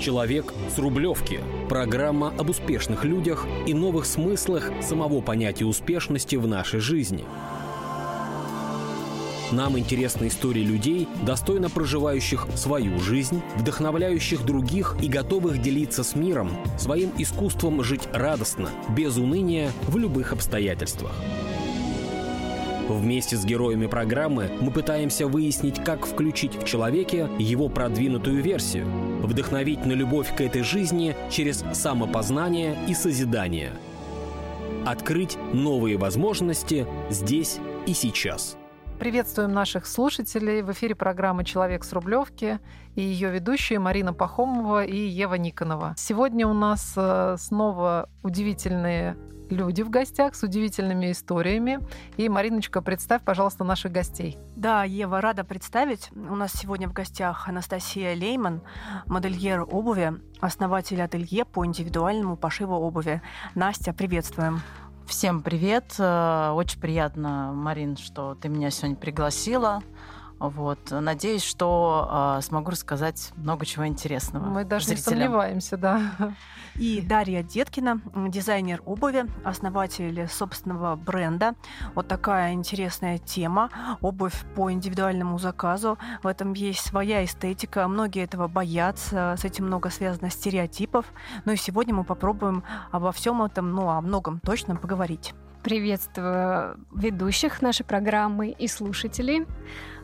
Человек с Рублевки. Программа об успешных людях и новых смыслах самого понятия успешности в нашей жизни. Нам интересны истории людей, достойно проживающих свою жизнь, вдохновляющих других и готовых делиться с миром своим искусством жить радостно, без уныния, в любых обстоятельствах. Вместе с героями программы мы пытаемся выяснить, как включить в человеке его продвинутую версию, вдохновить на любовь к этой жизни через самопознание и созидание. Открыть новые возможности здесь и сейчас. Приветствуем наших слушателей. В эфире программа «Человек с Рублевки» и ее ведущие Марина Пахомова и Ева Никонова. Сегодня у нас э, снова удивительные люди в гостях с удивительными историями. И, Мариночка, представь, пожалуйста, наших гостей. Да, Ева, рада представить. У нас сегодня в гостях Анастасия Лейман, модельер обуви, основатель ателье по индивидуальному пошиву обуви. Настя, приветствуем. Всем привет. Э, очень приятно, Марин, что ты меня сегодня пригласила. Вот. Надеюсь, что э, смогу рассказать много чего интересного. Мы даже зрителям. не сомневаемся, да. И Дарья Деткина, дизайнер обуви, основатель собственного бренда. Вот такая интересная тема. Обувь по индивидуальному заказу. В этом есть своя эстетика. Многие этого боятся. С этим много связано стереотипов. Ну и сегодня мы попробуем обо всем этом, ну, о многом точно поговорить. Приветствую ведущих нашей программы и слушателей.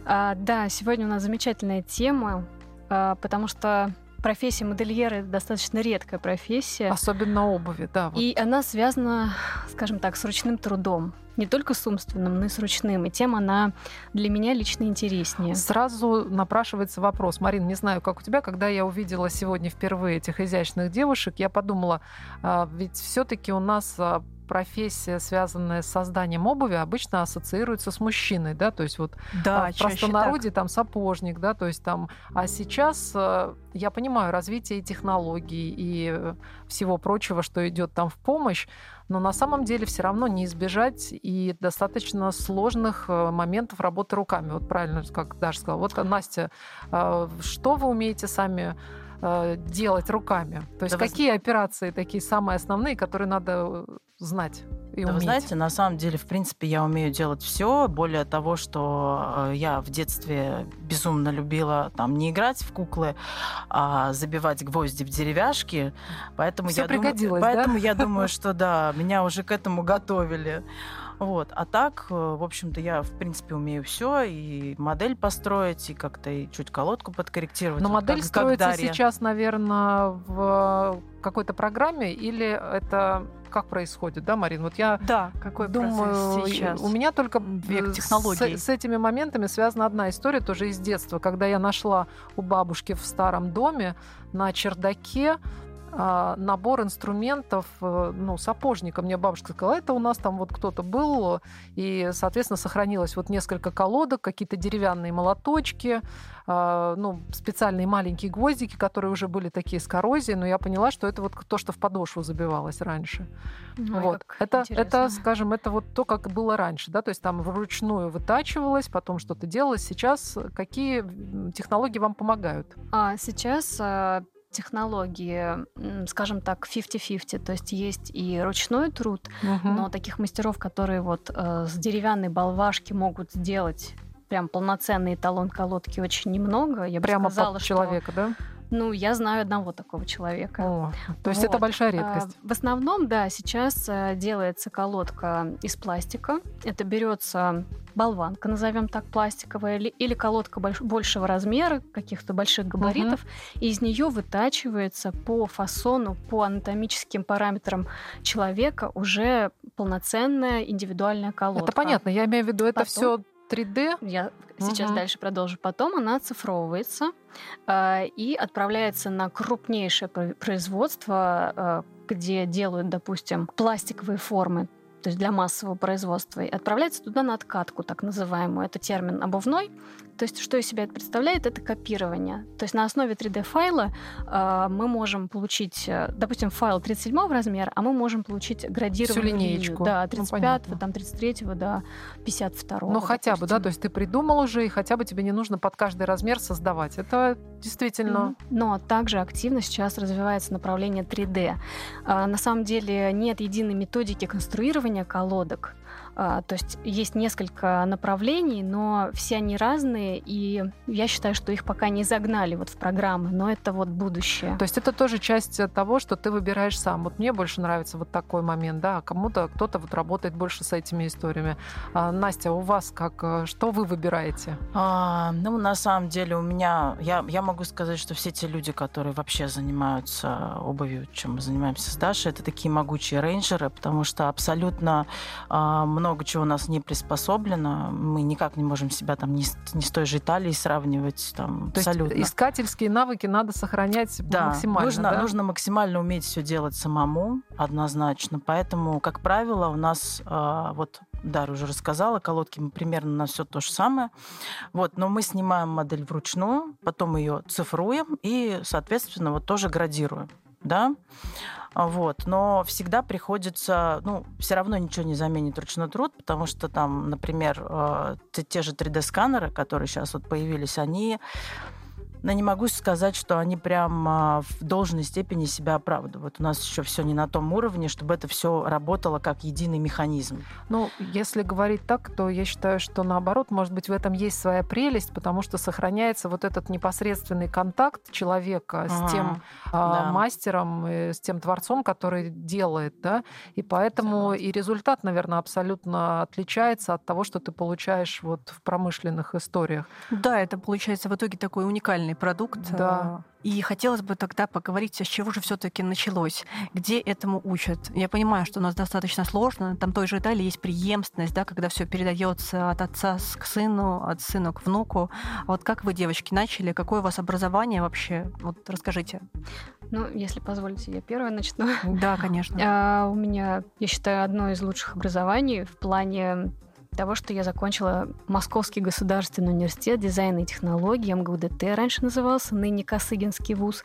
А, да, сегодня у нас замечательная тема, а, потому что профессия модельера достаточно редкая профессия. Особенно обуви, да. Вот. И она связана, скажем так, с ручным трудом. Не только с умственным, но и с ручным. И тем она для меня лично интереснее. Сразу напрашивается вопрос. Марин, не знаю, как у тебя, когда я увидела сегодня впервые этих изящных девушек, я подумала, а, ведь все-таки у нас профессия, связанная с созданием обуви, обычно ассоциируется с мужчиной, да, то есть вот да, в простонародье там сапожник, да, то есть там, а сейчас э, я понимаю развитие технологий и всего прочего, что идет там в помощь, но на самом деле все равно не избежать и достаточно сложных э, моментов работы руками. Вот правильно, как Даша сказала. Вот, Настя, э, что вы умеете сами делать руками? То есть да какие вы... операции такие самые основные, которые надо знать и да, уметь. Вы знаете, на самом деле, в принципе, я умею делать все. Более того, что э, я в детстве безумно любила там не играть в куклы, а забивать гвозди в деревяшки. Поэтому Всё я пригодилось, думаю, да? поэтому я думаю, что да, меня уже к этому готовили. Вот. А так, э, в общем-то, я, в принципе, умею все, и модель построить, и как-то и чуть колодку подкорректировать. Но вот модель как, строится как сейчас, наверное, в какой-то программе, или это как происходит, да, Марин? Вот я да, какой думаю, сейчас? у меня только век технологий. С, с этими моментами связана одна история тоже из детства, когда я нашла у бабушки в старом доме на чердаке набор инструментов, э, ну, сапожника. Мне бабушка сказала, это у нас там вот кто-то был, и, соответственно, сохранилось вот несколько колодок, какие-то деревянные молоточки, а, ну, специальные маленькие гвоздики, которые уже были такие с коррозией, но я поняла, что это вот то, что в подошву забивалось раньше. Ой, вот. Это, это, скажем, это вот то, как было раньше, да, то есть там вручную вытачивалось, потом что-то делалось. Сейчас какие технологии вам помогают? А сейчас а, технологии, скажем так, 50-50, то есть есть и ручной труд, угу. но таких мастеров, которые вот э, с деревянной болвашки могут сделать прям полноценный эталон колодки очень немного. Я Прямо бы сказала, под человека, что, да? Ну, я знаю одного такого человека. О, то есть вот. это большая редкость. В основном, да, сейчас э, делается колодка из пластика. Это берется болванка, назовем так, пластиковая, или, или колодка больш, большего размера, каких-то больших габаритов, угу. и из нее вытачивается по фасону, по анатомическим параметрам человека уже полноценная индивидуальная колодка. Это понятно, я имею в виду, это все 3D. Я сейчас угу. дальше продолжу. Потом она оцифровывается э, и отправляется на крупнейшее производство, э, где делают, допустим, пластиковые формы то есть для массового производства, и отправляется туда на откатку, так называемую. Это термин обувной. То есть что из себя это представляет? Это копирование. То есть на основе 3D-файла э, мы можем получить, э, допустим, файл 37 размера, а мы можем получить градированную Всю линеечку. линию. Да, Ну, 35 понятно. там 33 до 52 Ну, хотя бы, да, допустим. то есть ты придумал уже, и хотя бы тебе не нужно под каждый размер создавать. Это действительно... Мгм. Но также активно сейчас развивается направление 3D. А, На самом деле нет единой методики конструирования колодок. А, То есть есть несколько направлений, но все они разные, и я считаю, что их пока не загнали вот в программы, но это вот будущее. То есть это тоже часть того, что ты выбираешь сам. Вот мне больше нравится вот такой момент, да, а кому-то кто-то вот работает больше с этими историями. А, Настя, у вас как, э, что вы выбираете? А, ну, на самом деле у меня, я, я могу сказать, что все те люди, которые вообще занимаются обувью, чем мы занимаемся с Дашей, это такие могучие рейнджеры, потому что абсолютно а, много чего у нас не приспособлено. Мы никак не можем себя там ни с, ни с той же Италией сравнивать. Там, То абсолютно. есть искательские навыки надо сохранять Да, максимально, нужно, да? нужно максимально уметь все делать самому, однозначно. Поэтому, как правило, у нас, а, вот Дарья уже рассказала, колодки примерно на все то же самое. Вот, но мы снимаем модель вручную, потом ее цифруем и, соответственно, вот тоже градируем. Да? А, Вот. Но всегда приходится, ну, все равно ничего не заменит ручной труд, потому что там, например, э, те, те же 3D-сканеры, которые сейчас вот появились, они но не могу сказать, что они прям а, в должной степени себя оправдывают. У нас еще все не на том уровне, чтобы это все работало как единый механизм. Ну, если говорить так, то я считаю, что наоборот, может быть, в этом есть своя прелесть, потому что сохраняется вот этот непосредственный контакт человека с Ага, тем а, да. мастером, э, с тем творцом, который делает, да, и поэтому и результат, наверное, абсолютно отличается от того, что ты получаешь вот в промышленных историях. Да, это получается в итоге такой уникальный продукт. Да. Э, И хотелось бы тогда поговорить, с чего же все-таки началось, где этому учат. Я понимаю, что у нас достаточно сложно. Там той же Италии есть преемственность, да, когда все передается от отца к сыну, от сына к внуку. А вот как вы, девочки, начали? Какое у вас образование вообще? Вот расскажите. Ну, если позволите, я первая начну. Да, конечно. А, У меня, я считаю, одно из лучших образований в плане того, что я закончила Московский государственный университет дизайна и технологий, МГУДТ раньше назывался, ныне Косыгинский вуз.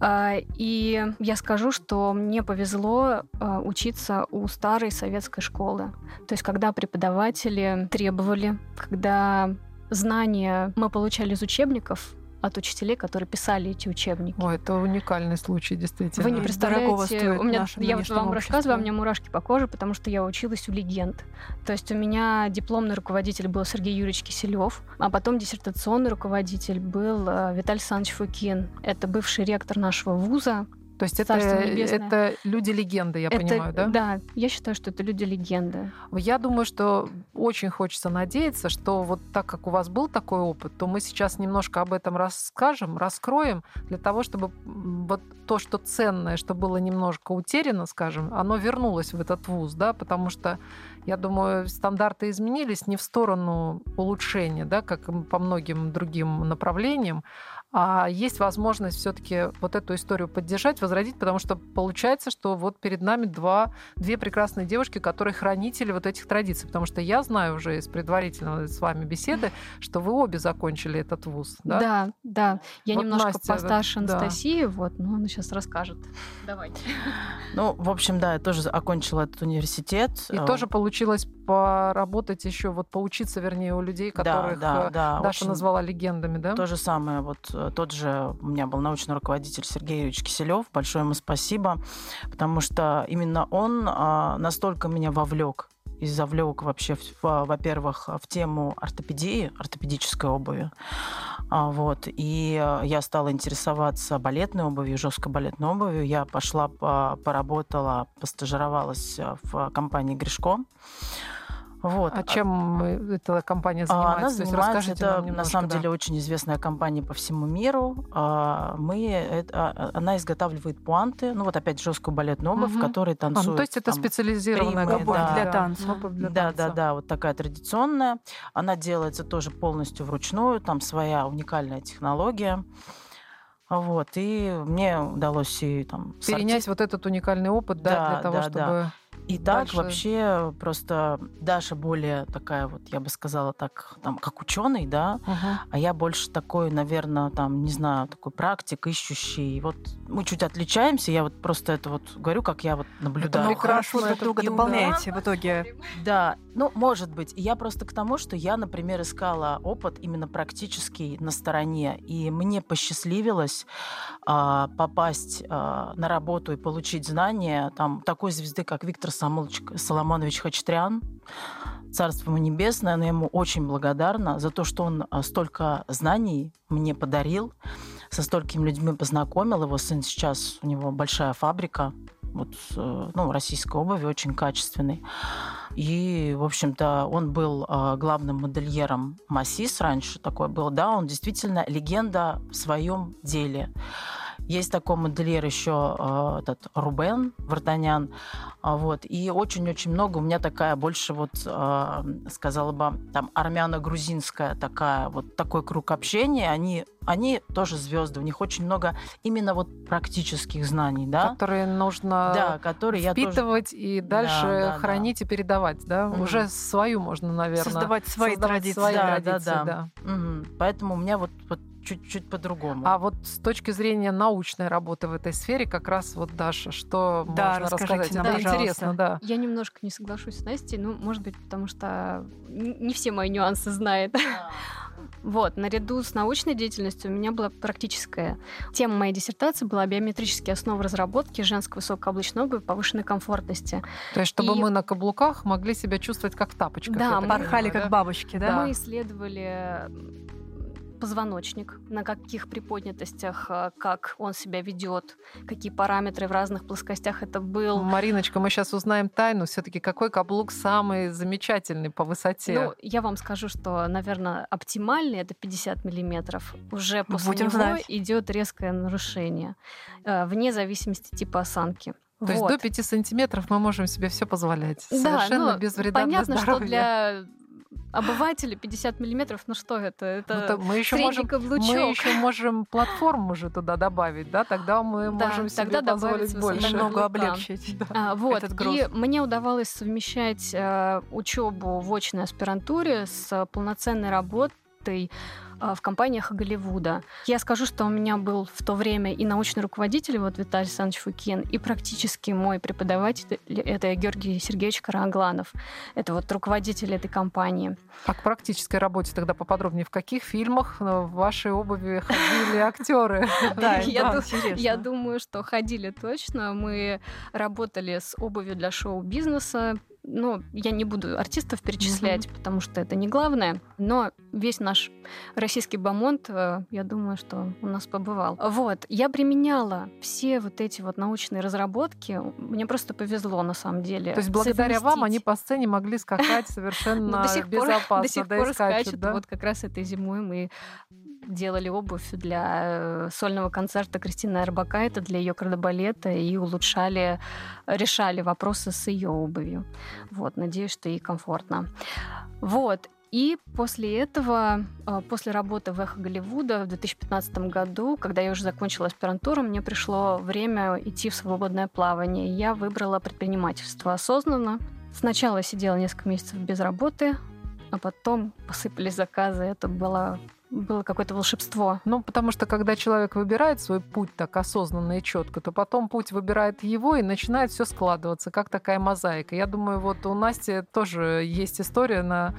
А, И я скажу, что мне повезло а, учиться у старой советской школы. То есть, когда преподаватели требовали, когда знания мы получали из учебников от учителей, которые писали эти учебники. Ой, это уникальный случай, действительно. Вы не представляете, у меня, я вот вам рассказываю, а у обществу. меня мурашки по коже, потому что я училась у легенд. То есть у меня дипломный руководитель был Сергей Юрьевич Киселев, а потом диссертационный руководитель был э, Виталий Александрович Фукин. Это бывший ректор нашего вуза. То есть это, небесное. это люди-легенды, я это, понимаю, да? Да, я считаю, что это люди-легенды. Я думаю, что очень хочется надеяться, что вот так как у вас был такой опыт, то мы сейчас немножко об этом расскажем, раскроем, для того, чтобы вот то, что ценное, что было немножко утеряно, скажем, оно вернулось в этот вуз, да, потому что я думаю, стандарты изменились не в сторону улучшения, да, как по многим другим направлениям, а есть возможность все-таки вот эту историю поддержать, возродить, потому что получается, что вот перед нами два, две прекрасные девушки, которые хранители вот этих традиций. Потому что я знаю уже из предварительного с вами беседы, что вы обе закончили этот вуз. Да? Да, да. Я Вот немножко Настя, постарше да. Анастасии, вот, но она сейчас расскажет. Давайте. Ну, в общем, да, я тоже окончила этот университет. И Э, тоже получилось поработать еще, вот поучиться, вернее, у людей, которых да, э, да, Даша очень- назвала легендами, да? То же самое, вот э, тот же у меня был научный руководитель Сергей Юрьевич Киселев. Большое ему спасибо, потому что именно он а, настолько меня вовлек и завлек вообще, во-первых, в тему ортопедии, ортопедической обуви. А, Вот. И э, я стала интересоваться балетной обувью, жесткой балетной обувью. Я пошла, по- поработала, постажировалась э, в компании Гришко. Вот. А чем э, эта компания А, занимается? Она То есть занимается, расскажите это нам на немножко, самом да. деле очень известная компания по всему миру. А, Мы, это- а, она изготавливает пуанты, ну вот опять жесткую балетную обувь, в Мгм. которой А, танцуют. ну, то есть это там, специализированная примы, компания. да. Для да. танца. Обувь для да, да, танца. да, вот такая традиционная. Она делается тоже полностью вручную, там своя уникальная технология. Вот, и мне удалось и там Перенять вот этот уникальный опыт, да, Да, для того, да, чтобы... да. И так вообще просто Даша более такая вот, я бы сказала так, там, как ученый, да, угу. а я больше такой, наверное, там, не знаю, такой практик, ищущий. Вот мы чуть отличаемся, я вот просто это вот говорю, как я вот наблюдаю. Это хорошо друг друга дополняете в итоге. Да, ну, может быть. Я просто к тому, что я, например, искала опыт именно практический на стороне, и мне посчастливилось а, попасть а, на работу и получить знания там такой звезды, как Виктор Самолович, Соломонович Хачатрян, Царство ему небесное, но ему очень благодарна за то, что он а, столько знаний мне подарил, со столькими людьми познакомил. Его сын сейчас, у него большая фабрика, вот, ну, российской обуви, очень качественной. И, в общем-то, он был а, главным модельером Массис раньше, такой был, да, он действительно легенда в своем деле. Есть такой модельер еще э, этот Рубен Вартанян. А, вот. И очень-очень много у меня такая больше вот, э, сказала бы, там армяно-грузинская такая, вот такой круг общения. Они, они тоже звезды, у них очень много именно вот практических знаний, да. Которые нужно да, которые впитывать я тоже... и дальше да, да, хранить да. и передавать, да. Mm-hmm. Уже свою можно, наверное. Создавать свои создавать традиции. Свои да, традиции, да, да. да. Mm-hmm. Поэтому у меня вот, вот чуть-чуть по-другому. А вот с точки зрения научной работы в этой сфере, как раз вот, Даша, что да, можно рассказать? Нам, Это интересно, да. Я немножко не соглашусь с Настей, ну, может быть, потому что не все мои нюансы знает. Вот, наряду с научной деятельностью у меня была практическая. Тема моей диссертации была биометрические основы разработки женской высокооблачной обуви повышенной комфортности. То есть, чтобы и... мы на каблуках могли себя чувствовать как в тапочках. Да, порхали как бабочки, да? Мы исследовали позвоночник, на каких приподнятостях, э, как он себя ведет, какие параметры в разных плоскостях это был. Мариночка, мы сейчас узнаем тайну. Все-таки какой каблук самый замечательный по высоте? Ну, я вам скажу, что, наверное, оптимальный это 50 миллиметров. Уже после Будем него знать. идет резкое нарушение, э, вне зависимости типа осанки. То вот. есть до 5 сантиметров мы можем себе все позволять. Да, Совершенно ну, без вреда понятно, для здоровья. что для Обыватели 50 миллиметров, ну что это? Это ну, мы еще можем, каблучок. Мы еще можем платформу же туда добавить, да? Тогда мы да, можем себе тогда позволить больше. Немного облегчить да. а, вот. этот груз. И мне удавалось совмещать э, учебу в очной аспирантуре с полноценной работой в компаниях Голливуда. Я скажу, что у меня был в то время и научный руководитель, вот Виталий Александрович Фукин, и практически мой преподаватель, это Георгий Сергеевич Карагланов. Это вот руководитель этой компании. А к практической работе тогда поподробнее. В каких фильмах в вашей обуви ходили актеры? Да, я думаю, что ходили точно. Мы работали с обувью для шоу-бизнеса, ну, я не буду артистов перечислять, mm-hmm. потому что это не главное, но весь наш российский бомонд, э, я думаю, что у нас побывал. Вот, я применяла все вот эти вот научные разработки, мне просто повезло на самом деле. То есть благодаря совместить. вам они по сцене могли скакать совершенно безопасно, до сих пор скачут. Вот как раз этой зимой мы делали обувь для э, сольного концерта Кристины Арбакайте для ее кардебалета и улучшали, решали вопросы с ее обувью. Вот, надеюсь, что ей комфортно. Вот. И после этого, э, после работы в «Эхо Голливуда» в 2015 году, когда я уже закончила аспирантуру, мне пришло время идти в свободное плавание. Я выбрала предпринимательство осознанно. Сначала сидела несколько месяцев без работы, а потом посыпались заказы. Это было было какое-то волшебство. Ну, потому что когда человек выбирает свой путь так осознанно и четко, то потом путь выбирает его и начинает все складываться, как такая мозаика. Я думаю, вот у Насти тоже есть история на,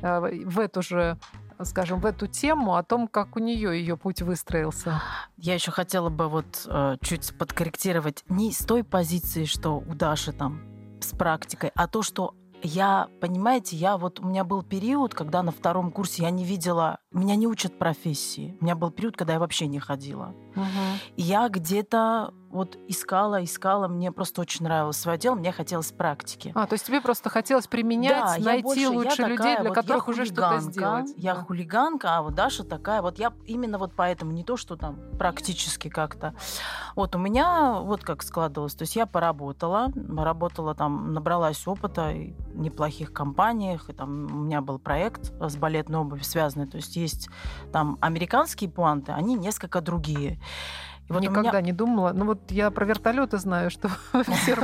э, в эту же скажем, в эту тему, о том, как у нее ее путь выстроился. Я еще хотела бы вот э, чуть подкорректировать не с той позиции, что у Даши там с практикой, а то, что я, понимаете, я вот у меня был период, когда на втором курсе я не видела, меня не учат профессии. У меня был период, когда я вообще не ходила. Угу. Я где-то вот искала, искала, мне просто очень нравилось свое дело, мне хотелось практики. А, то есть тебе просто хотелось применять, да, найти больше, лучше людей, такая, для вот которых уже что-то сделать. Я да. хулиганка, а вот Даша такая, вот я именно вот поэтому, не то, что там практически как-то. Вот у меня вот как складывалось, то есть я поработала, работала там, набралась опыта в неплохих компаниях, и там у меня был проект с балетной обувью связанный, то есть есть там американские пуанты, они несколько другие. И вот Никогда меня... не думала. Ну вот я про вертолеты знаю, что все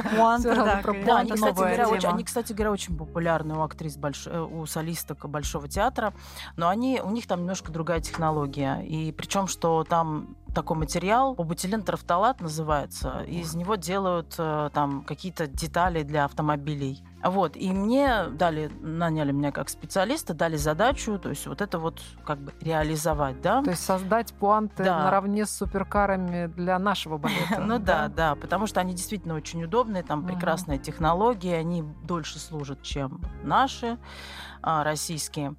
да, они, кстати, говоря, очень, они, кстати говоря, очень популярны у актрис. Э, у солисток Большого театра, но они, у них там немножко другая технология. И причем, что там такой материал, бутилен-трафталат называется, и из него делают э, там какие-то детали для автомобилей. Вот, и мне дали, наняли меня как специалиста, дали задачу, то есть вот это вот как бы реализовать, да. То есть создать пуанты да. наравне с суперкарами для нашего балета. Ну да, да, потому что они действительно очень удобные, там прекрасная технология, они дольше служат, чем наши российские.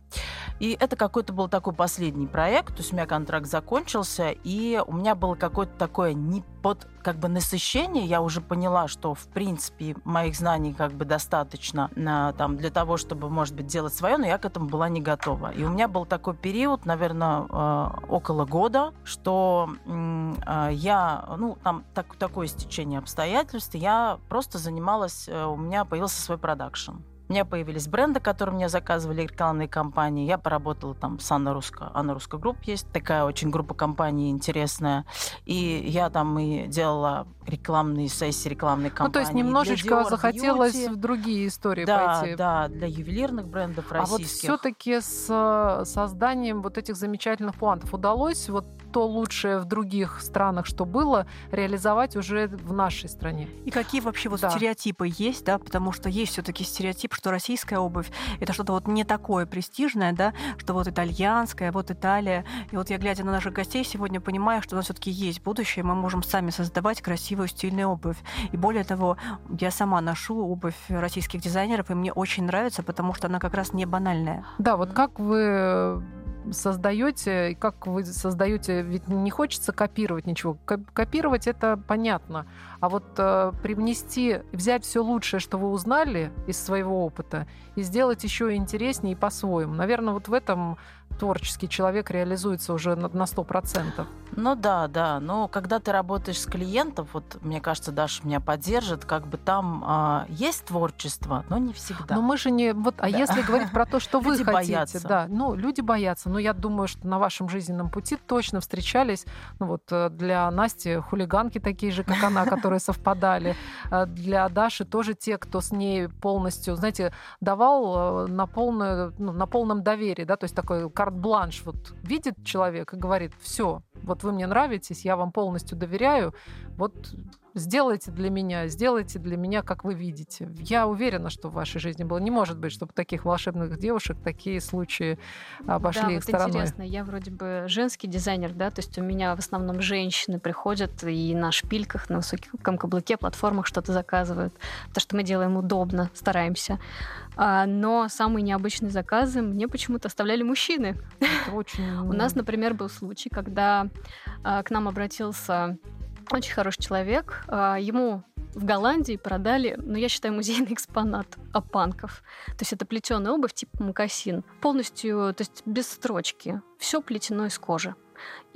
И это какой-то был такой последний проект, то есть у меня контракт закончился, и у меня было какое-то такое не под как бы насыщение, я уже поняла, что в принципе моих знаний как бы достаточно на, там, для того, чтобы, может быть, делать свое, но я к этому была не готова. И у меня был такой период, наверное, э, около года, что э, я, ну, там так, такое стечение обстоятельств, я просто занималась, э, у меня появился свой продакшн. У меня появились бренды, которые мне заказывали рекламные кампании. Я поработала там с Анна Русско. Анна Русско Group есть такая очень группа компаний интересная. И я там и делала рекламные сессии, рекламные кампании. Ну, то есть немножечко Dior, захотелось beauty. в другие истории да, пойти. Да, для ювелирных брендов российских. А вот все-таки с э, созданием вот этих замечательных пуантов удалось вот то лучшее в других странах, что было, реализовать уже в нашей стране. И какие вообще вот да. стереотипы есть, да, потому что есть все-таки стереотип, что российская обувь это что-то вот не такое престижное, да, что вот итальянская, вот Италия. И вот я глядя на наших гостей сегодня понимаю, что у нас все-таки есть будущее, мы можем сами создавать красивую стильную обувь. И более того, я сама ношу обувь российских дизайнеров, и мне очень нравится, потому что она как раз не банальная. Да, вот как вы создаете, как вы создаете, ведь не хочется копировать ничего. Копировать это понятно. А вот э, привнести, взять все лучшее, что вы узнали из своего опыта, и сделать еще интереснее и по-своему. Наверное, вот в этом творческий человек реализуется уже на сто процентов. Ну да, да. Но когда ты работаешь с клиентом, вот мне кажется, Даша меня поддержит, как бы там а, есть творчество, но не всегда. Но мы же не вот, а да. если говорить про то, что вы хотите, да, ну люди боятся. Но я думаю, что на вашем жизненном пути точно встречались, ну вот э, для Насти хулиганки такие же, как она, которые совпадали, э, для Даши тоже те, кто с ней полностью, знаете, давал э, на полную, ну, на полном доверии, да, то есть такой карт-бланш, вот видит человек и говорит, все, вот вы мне нравитесь, я вам полностью доверяю, вот сделайте для меня, сделайте для меня, как вы видите. Я уверена, что в вашей жизни было. Не может быть, чтобы таких волшебных девушек такие случаи обошли да, их вот стороной. интересно, я вроде бы женский дизайнер, да, то есть у меня в основном женщины приходят и на шпильках, на высоком каблуке, платформах что-то заказывают, потому что мы делаем удобно, стараемся. А, но самые необычные заказы мне почему-то оставляли мужчины. Очень... У нас, например, был случай, когда а, к нам обратился очень хороший человек. А, ему в Голландии продали, ну, я считаю, музейный экспонат опанков. То есть это плетеная обувь типа мукасин. Полностью, то есть без строчки. Все плетено из кожи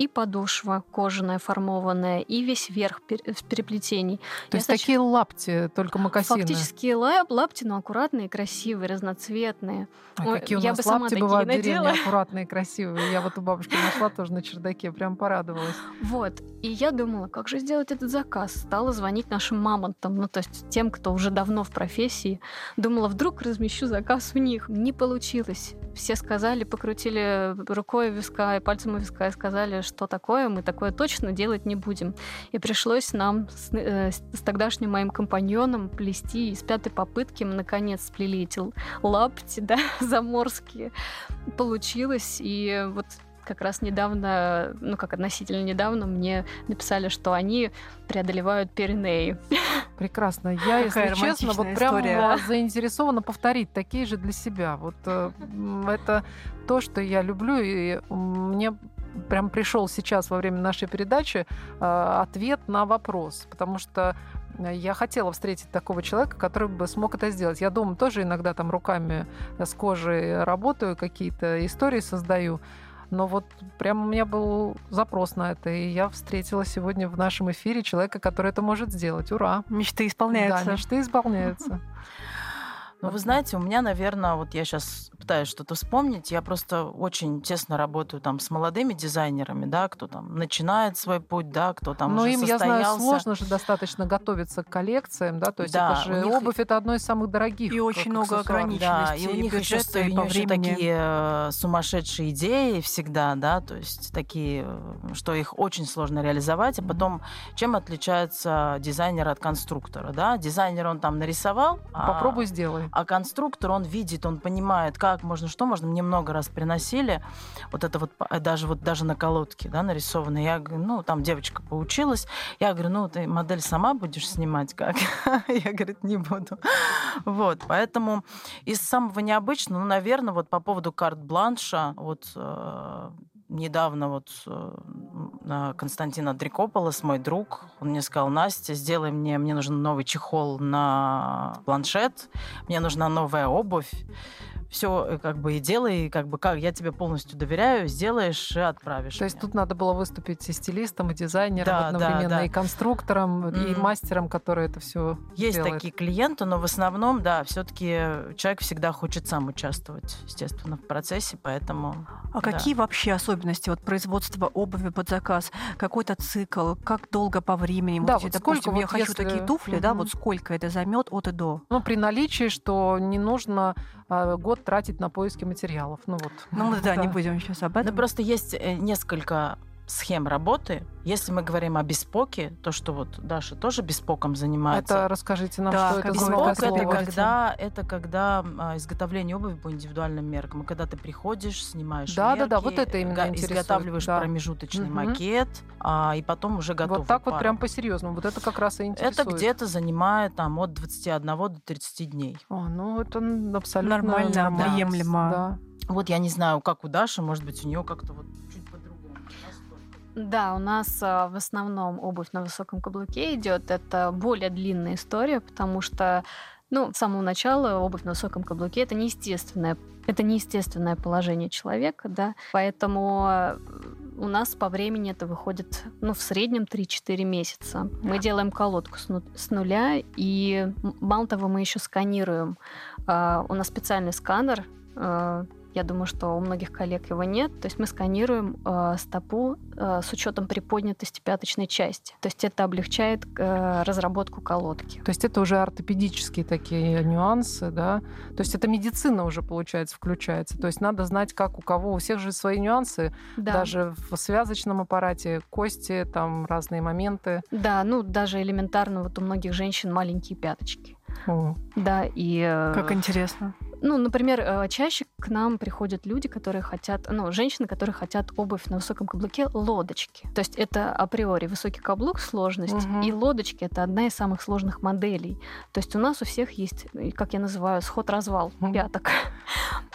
и подошва кожаная, формованная, и весь верх в переплетений. То есть такие лапти, только макасины? Фактически лапти, но аккуратные, красивые, разноцветные. А Ой, какие у я нас бы лапти бывают в деревне аккуратные, красивые. Я вот у бабушки нашла тоже на чердаке, прям порадовалась. Вот. И я думала, как же сделать этот заказ? Стала звонить нашим мамонтам, ну то есть тем, кто уже давно в профессии. Думала, вдруг размещу заказ у них. Не получилось. Все сказали, покрутили рукой виска и пальцем у виска и сказали, что такое, мы такое точно делать не будем. И пришлось нам с, э, с тогдашним моим компаньоном плести из пятой попытки. Мы, наконец, сплели эти лапти, да, заморские. Получилось, и вот как раз недавно, ну как относительно недавно, мне написали, что они преодолевают Пиренеи. Прекрасно. Я, если честно, вот прям заинтересована повторить такие же для себя. Вот э, это то, что я люблю, и мне прям пришел сейчас во время нашей передачи э, ответ на вопрос, потому что я хотела встретить такого человека, который бы смог это сделать. Я дома тоже иногда там руками с кожей работаю, какие-то истории создаю. Но вот прям у меня был запрос на это, и я встретила сегодня в нашем эфире человека, который это может сделать. Ура! Мечты исполняются. Да, мечты исполняются. Ну, вы знаете, у меня, наверное, вот я сейчас пытаюсь что-то вспомнить, я просто очень тесно работаю там с молодыми дизайнерами, да, кто там начинает свой путь, да, кто там Но уже им, состоялся. я знаю, сложно же достаточно готовиться к коллекциям, да, то есть Да, это же них- обувь это одно из самых дорогих. И очень много ограничений. Да, и у них еще, и у еще такие э, сумасшедшие идеи всегда, да, то есть такие, э, что их очень сложно реализовать. Мгм. потом, чем отличается дизайнер от конструктора, да? Дизайнер он там нарисовал, а- Попробуй сделай. А конструктор, он видит, он понимает, как можно, что можно. Мне много раз приносили вот это вот, э, даже вот даже на колодке, да, нарисовано. Я говорю, ну, там девочка поучилась. Я говорю, ну, ты модель сама будешь снимать как? Я, говорит, не буду. Вот, поэтому из самого необычного, ну, наверное, вот по поводу карт-бланша, вот э, недавно вот э, Константин Андрикополос, мой друг, он мне сказал, Настя, сделай мне, мне нужен новый чехол на планшет, мне нужна новая обувь. Все, как бы, и делай, как бы, как я тебе полностью доверяю, сделаешь и отправишь. То есть мне. тут надо было выступить и стилистом, и дизайнером Да, одновременно, да, да. и конструктором, и Мгм. мастером, который это все Есть делает. такие клиенты, но в основном, да, все-таки человек всегда хочет сам участвовать, естественно, в процессе, поэтому. А да. какие вообще особенности вот производства обуви под заказ? Какой-то цикл? Как долго по времени? Да, Вот, вот если, допустим, сколько я вот хочу если- такие туфли, да, Мгм. вот сколько это займет от и до? Ну, при наличии, что не нужно год тратить на поиски материалов. Ну вот. Ну, мы, да, не будем сейчас об Ну, этом. просто есть э, несколько схем работы. Если мы говорим о беспоке, то, что вот Даша тоже беспоком занимается. Это расскажите нам, Да, что это Беспок это слово. когда, это когда а, изготовление обуви по индивидуальным меркам. И когда ты приходишь, снимаешь Да, да, да, мерки, вот это именно интересует, изготавливаешь да. промежуточный Мгм. макет, а, и потом уже готов. Вот так вот прям по-серьезному. Вот это как раз и интересует. Это где-то занимает там от 21 до 30 дней. О, ну, это абсолютно Нормально, нормально. приемлемо. Да. Вот я не знаю, как у Даши, может быть, у нее как-то вот. Да, у нас а, в основном обувь на высоком каблуке идет. Это более длинная история, потому что ну, с самого начала обувь на высоком каблуке это неестественное, это неестественное положение человека, да. Поэтому э, у нас по времени это выходит, ну, в среднем 3-4 месяца. Мы делаем колодку с, ну- с нуля, и мало того, мы еще сканируем. А, у нас специальный сканер. а, я думаю, что у многих коллег его нет. То есть мы сканируем э, стопу э, с учетом приподнятости пяточной части. То есть это облегчает э, разработку колодки. То есть это уже ортопедические такие нюансы, да? То есть это медицина уже, получается, включается. То есть надо знать, как у кого. У всех же свои нюансы. Да. Даже в связочном аппарате, кости, там разные моменты. Да, ну даже элементарно вот у многих женщин маленькие пяточки. О, Да, и... э, Как интересно. Ну, например, э, чаще к нам приходят люди, которые хотят, ну, женщины, которые хотят обувь на высоком каблуке лодочки. То есть это априори высокий каблук сложность, Мгм. и лодочки это одна из самых сложных моделей. То есть у нас у всех есть, э, как я называю, сход-развал Мгм. пяток.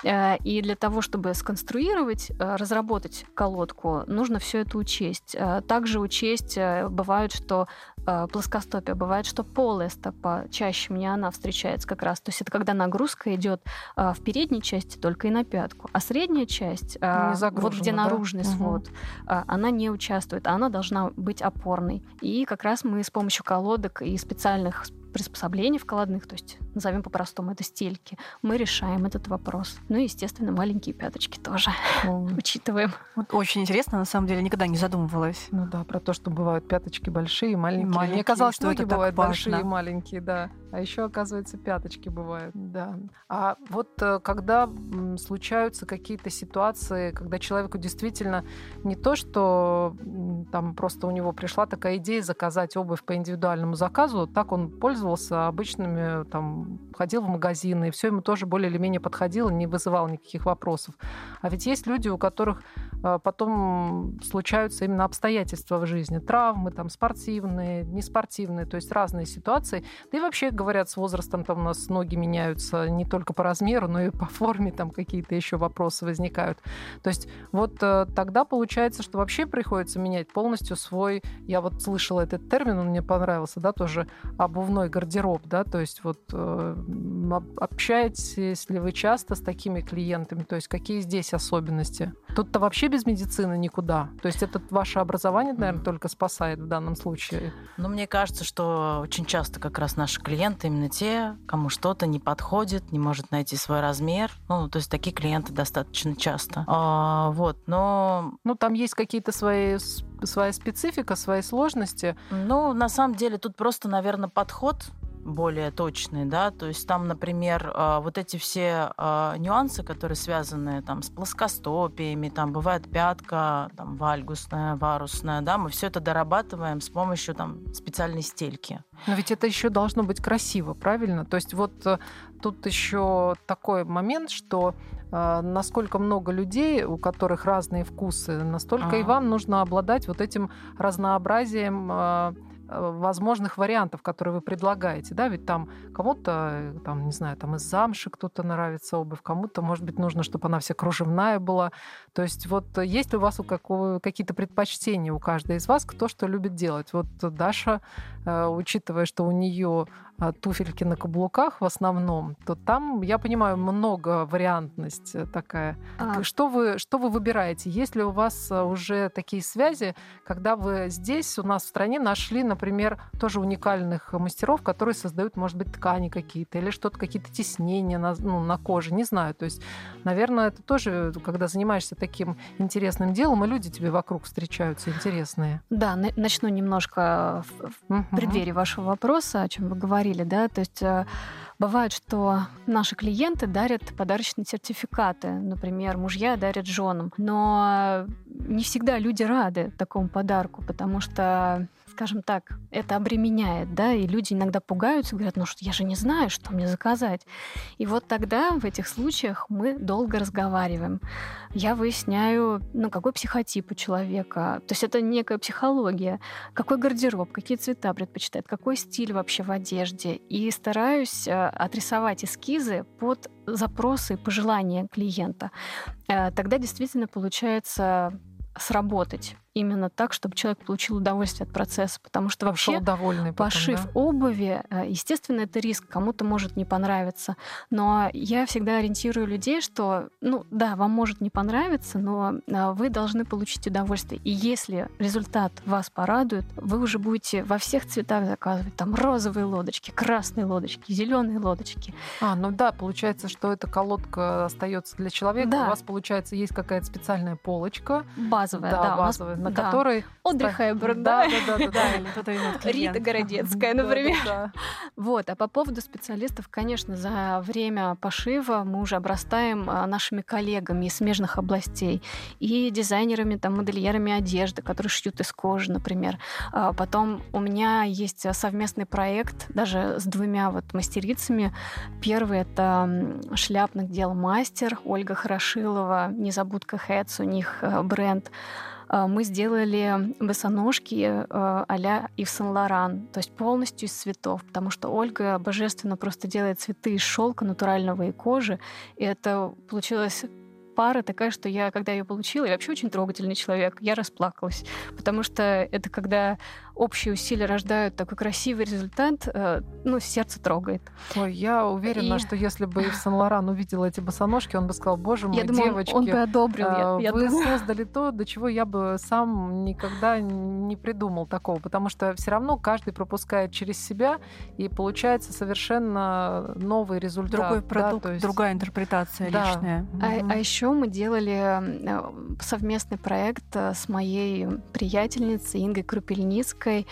Э, И для того, чтобы сконструировать, разработать колодку, нужно все это учесть. Также учесть, бывает, что э, плоскостопие, бывает, что полая стопа, чаще мне она встречается как раз. То есть это когда нагрузка идет а, в передней части только и на пятку, а средняя часть, а, вот где да? наружный Мгм. свод, а, она не участвует, а она должна быть опорной. И как раз мы с помощью колодок и специальных приспособлений вкладных, то есть назовем по-простому это стельки, мы решаем этот вопрос. Ну и, естественно, маленькие пяточки тоже учитываем. Вот очень интересно, на самом деле, никогда не задумывалась. Ну да, про то, что бывают пяточки большие и маленькие. Мне казалось, что это бывают большие и маленькие, да. А еще, оказывается, пяточки бывают. Да. А вот э, когда случаются какие-то ситуации, когда человеку действительно не то, что там просто у него пришла такая идея заказать обувь по индивидуальному заказу, так он пользовался обычными, там, ходил в магазины, и все ему тоже более или менее подходило, не вызывало никаких вопросов. А ведь есть люди, у которых э, потом случаются именно обстоятельства в жизни, травмы, там, спортивные, неспортивные, то есть разные ситуации. Да и вообще, говорят, с возрастом там у нас ноги меняются не только по размеру, но и по форме, там какие-то еще вопросы возникают. То есть вот э, тогда получается, что вообще приходится менять полностью свой, я вот слышала этот термин, он мне понравился, да, тоже обувной гардероб, да, то есть вот э, об- общаетесь ли вы часто с такими клиентами, то есть какие здесь особенности? Тут-то вообще без медицины никуда. То есть это ваше образование, наверное, Мгм. только спасает в данном случае. Но мне кажется, что очень часто как раз наши клиенты клиенты именно те, кому что-то не подходит, не может найти свой размер. Ну, то есть такие клиенты достаточно часто. А, вот, но... Ну, там есть какие-то свои своя специфика, свои сложности. Ну, на самом деле, тут просто, наверное, подход более точные, да, то есть там, например, а, вот эти все а, нюансы, которые связаны там с плоскостопиями, там бывает пятка, там вальгусная, варусная, да, мы все это дорабатываем с помощью там специальной стельки. Но ведь это еще должно быть красиво, правильно? То есть вот э, тут еще такой момент, что э, насколько много людей, у которых разные вкусы, настолько А-а-а. и вам нужно обладать вот этим разнообразием Э, возможных вариантов, которые вы предлагаете, да, ведь там кому-то, там, не знаю, там из замши кто-то нравится обувь, кому-то, может быть, нужно, чтобы она вся кружевная была. То есть вот есть ли у вас какие-то предпочтения у каждой из вас, кто что любит делать? Вот Даша, э, учитывая, что у нее а, туфельки на каблуках в основном, то там, я понимаю, много вариантность э, такая. А. Что, вы, что вы выбираете? Есть ли у вас э, уже такие связи, когда вы здесь у нас в стране нашли, например, тоже уникальных мастеров, которые создают, может быть, ткани какие-то или что-то, какие-то теснения на, ну, на коже, не знаю. То есть, наверное, это тоже, когда занимаешься таким интересным делом, и люди тебе вокруг встречаются интересные. Да, начну немножко в, в преддверии вашего вопроса, о чем вы говорили, да, то есть э, бывает, что наши клиенты дарят подарочные сертификаты, например, мужья дарят женам, но не всегда люди рады такому подарку, потому что скажем так, это обременяет, да, и люди иногда пугаются, говорят, ну что я же не знаю, что мне заказать. И вот тогда в этих случаях мы долго разговариваем. Я выясняю, ну, какой психотип у человека. То есть это некая психология. Какой гардероб, какие цвета предпочитает, какой стиль вообще в одежде. И стараюсь э, отрисовать эскизы под запросы и пожелания клиента. Э, тогда действительно получается сработать именно так, чтобы человек получил удовольствие от процесса, потому что Пошел вообще довольный потом, пошив да? обуви, э, естественно, это риск, кому-то может не понравиться, но я всегда ориентирую людей, что, ну да, вам может не понравиться, но э, вы должны получить удовольствие, и если результат вас порадует, вы уже будете во всех цветах заказывать, там розовые лодочки, красные лодочки, зеленые лодочки. А, ну да, получается, что эта колодка остается для человека, да. у вас получается есть какая-то специальная полочка, базовая, да, да базовая на да. которой... Одри Хэбберн, да? Да, да, да. Рита Городецкая, например. Вот, а по поводу специалистов, конечно, за время пошива мы уже обрастаем а, нашими коллегами из смежных областей и дизайнерами, там, модельерами одежды, которые шьют из кожи, например. А потом у меня есть совместный проект даже с двумя вот мастерицами. Первый — это шляпных дел мастер Ольга Хорошилова, Незабудка Хэтс, у них э, бренд. А, мы сделали босоножки а-ля Ив Сен-Лоран, то есть полностью из цветов, потому что Ольга божественно просто делает цветы из шелка натурального и кожи, и это получилось пара такая, что я, когда ее получила, я вообще очень трогательный человек, я расплакалась, потому что это когда общие усилия рождают такой красивый результат, э, ну, сердце трогает. Ой, я уверена, и... что если бы Ив Сен-Лоран увидел эти босоножки, он бы сказал, боже мой, я думаю, девочки, он бы одобрил. Я, я вы думаю. создали то, до чего я бы сам никогда не придумал такого, потому что все равно каждый пропускает через себя, и получается совершенно новый результат. Другой продукт, да, есть... другая интерпретация да. личная. А, mm а еще мы делали э, совместный проект э, с моей приятельницей Ингой Крупельницкой, Ленской.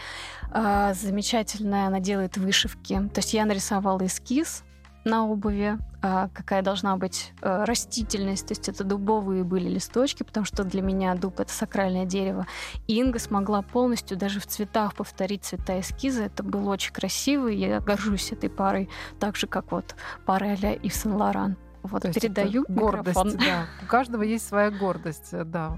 А, замечательная, она делает вышивки. То есть я нарисовала эскиз на обуви, а, какая должна быть а, растительность, то есть это дубовые были листочки, потому что для меня дуб это сакральное дерево. И Инга смогла полностью даже в цветах повторить цвета эскиза. Это было очень красиво, и я горжусь этой парой, так же, как вот пара а-ля Ив Сен-Лоран. Вот, То передаю гордость, да. У каждого есть своя гордость, да.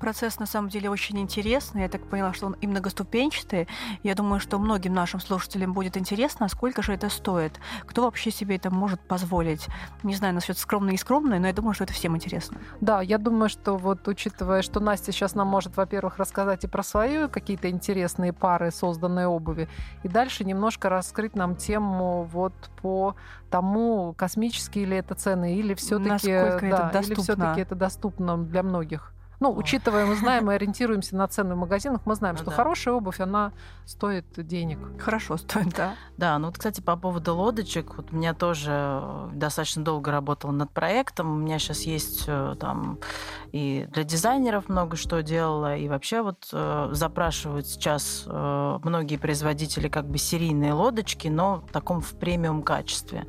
Процесс на самом деле очень интересный. Я так поняла, что он и многоступенчатый. Я думаю, что многим нашим слушателям будет интересно, сколько же это стоит. Кто вообще себе это может позволить? Не знаю, насчет скромное и скромное, но я думаю, что это всем интересно. Да, я думаю, что вот учитывая, что Настя сейчас нам может, во-первых, рассказать и про свои какие-то интересные пары созданной обуви, и дальше немножко раскрыть нам тему вот по тому, космические ли это цены, или все-таки да, это доступно. Или все-таки это доступно для многих. Ну, учитывая, мы знаем, мы ориентируемся на цены в магазинах, мы знаем, Ну что да. хорошая обувь, она стоит денег. Хорошо стоит, да. Да, ну вот, кстати, по поводу лодочек, вот у меня тоже э, достаточно долго работала над проектом. У меня сейчас есть э, там и для дизайнеров много что делала, и вообще вот э, запрашивают сейчас э, многие производители как бы серийные лодочки, но в таком в премиум качестве.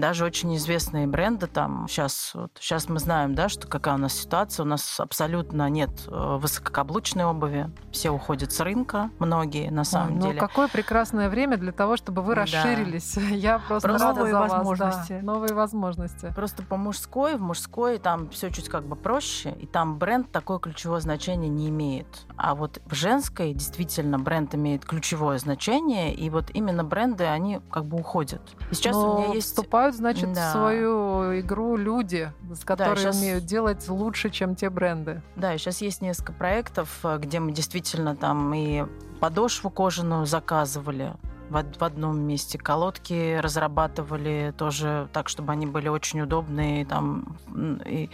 Даже очень известные бренды там сейчас, вот, сейчас мы знаем, да, что какая у нас ситуация. У нас абсолютно нет э, высококаблучной обуви. Все уходят с рынка, многие на самом Ой, ну, деле. какое прекрасное время для того, чтобы вы Да. расширились. Я просто, Просто рада новые за вас, да. возможности. Новые возможности. Просто по мужской, в мужской там все чуть как бы проще, и там бренд такое ключевое значение не имеет. А вот в женской действительно бренд имеет ключевое значение, и вот именно бренды, они как бы уходят. И сейчас Но у меня есть... вступают, значит, Да. в свою игру люди, с которые щас- умеют делать лучше, чем те бренды. Да, и сейчас есть несколько проектов, э, где мы действительно там и подошву кожаную заказывали в, од- в одном месте, колодки разрабатывали тоже так, чтобы они были очень удобные, там и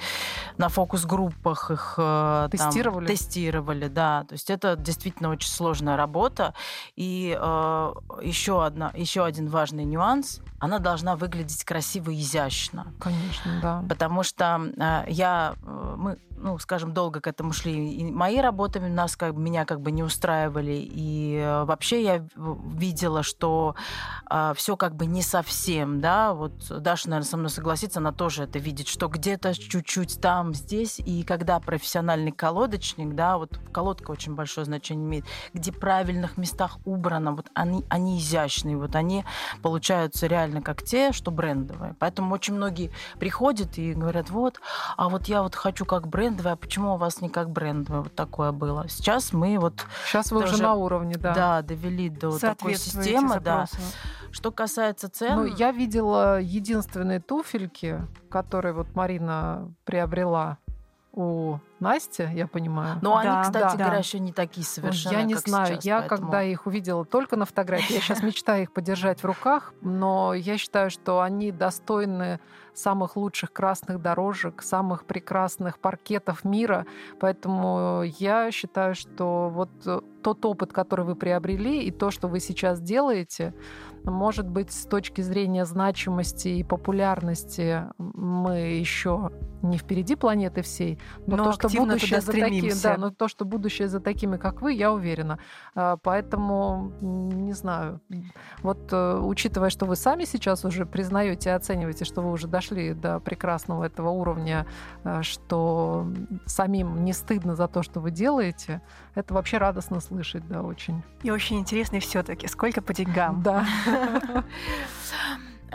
на фокус-группах их э, там Тестировали? тестировали, да. То есть это действительно очень сложная работа. И э, еще одна, еще один важный нюанс: она должна выглядеть красиво и изящно. Конечно, да. Потому что э, я, э, мы, ну, скажем, долго к этому шли. И мои работы нас как меня как бы не устраивали. И э, вообще я видела, что все как бы не совсем, да. Вот Даша, наверное, со мной согласится, она тоже это видит, что где-то чуть-чуть там, здесь. И когда профессиональный колодочник, да, вот колодка очень большое значение имеет, где в правильных местах убрано, вот они, они изящные, вот они получаются реально как те, что брендовые. Поэтому очень многие приходят и говорят, вот, а вот я вот хочу как брендовая, а почему у вас не как брендовая? Вот такое было. Сейчас мы вот, Сейчас вы уже на уровне, да. да, довели до такой системы, да. Что касается цен, Ну, я видела единственные туфельки, которые вот Марина приобрела у Насти, я понимаю. но они, Да, кстати да. говоря, еще не такие Ой, совершенно, Я не знаю, сейчас, я поэтому- когда их увидела только на фотографии, я сейчас мечтаю их подержать в руках, но я считаю, что они достойны самых лучших красных дорожек, самых прекрасных паркетов мира, поэтому я считаю, что вот э, тот опыт, который вы приобрели, и то, что вы сейчас делаете, может быть, с точки зрения значимости и популярности мы еще не впереди планеты всей, но, Но то, что будущее за такими, да, но то, что будущее за такими, как вы, я уверена. А, Поэтому не знаю. Вот э, учитывая, что вы сами сейчас уже признаете и оцениваете, что вы уже дошли до прекрасного этого уровня, э, что самим не стыдно за то, что вы делаете, это вообще радостно слышать, да, очень. И очень интересно все-таки, сколько по деньгам. Да.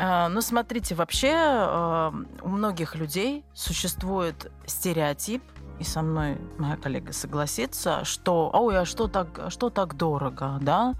А, Ну, смотрите, вообще э, у многих людей существует стереотип, и со мной моя коллега согласится, что ой, а что так, а что так дорого, да?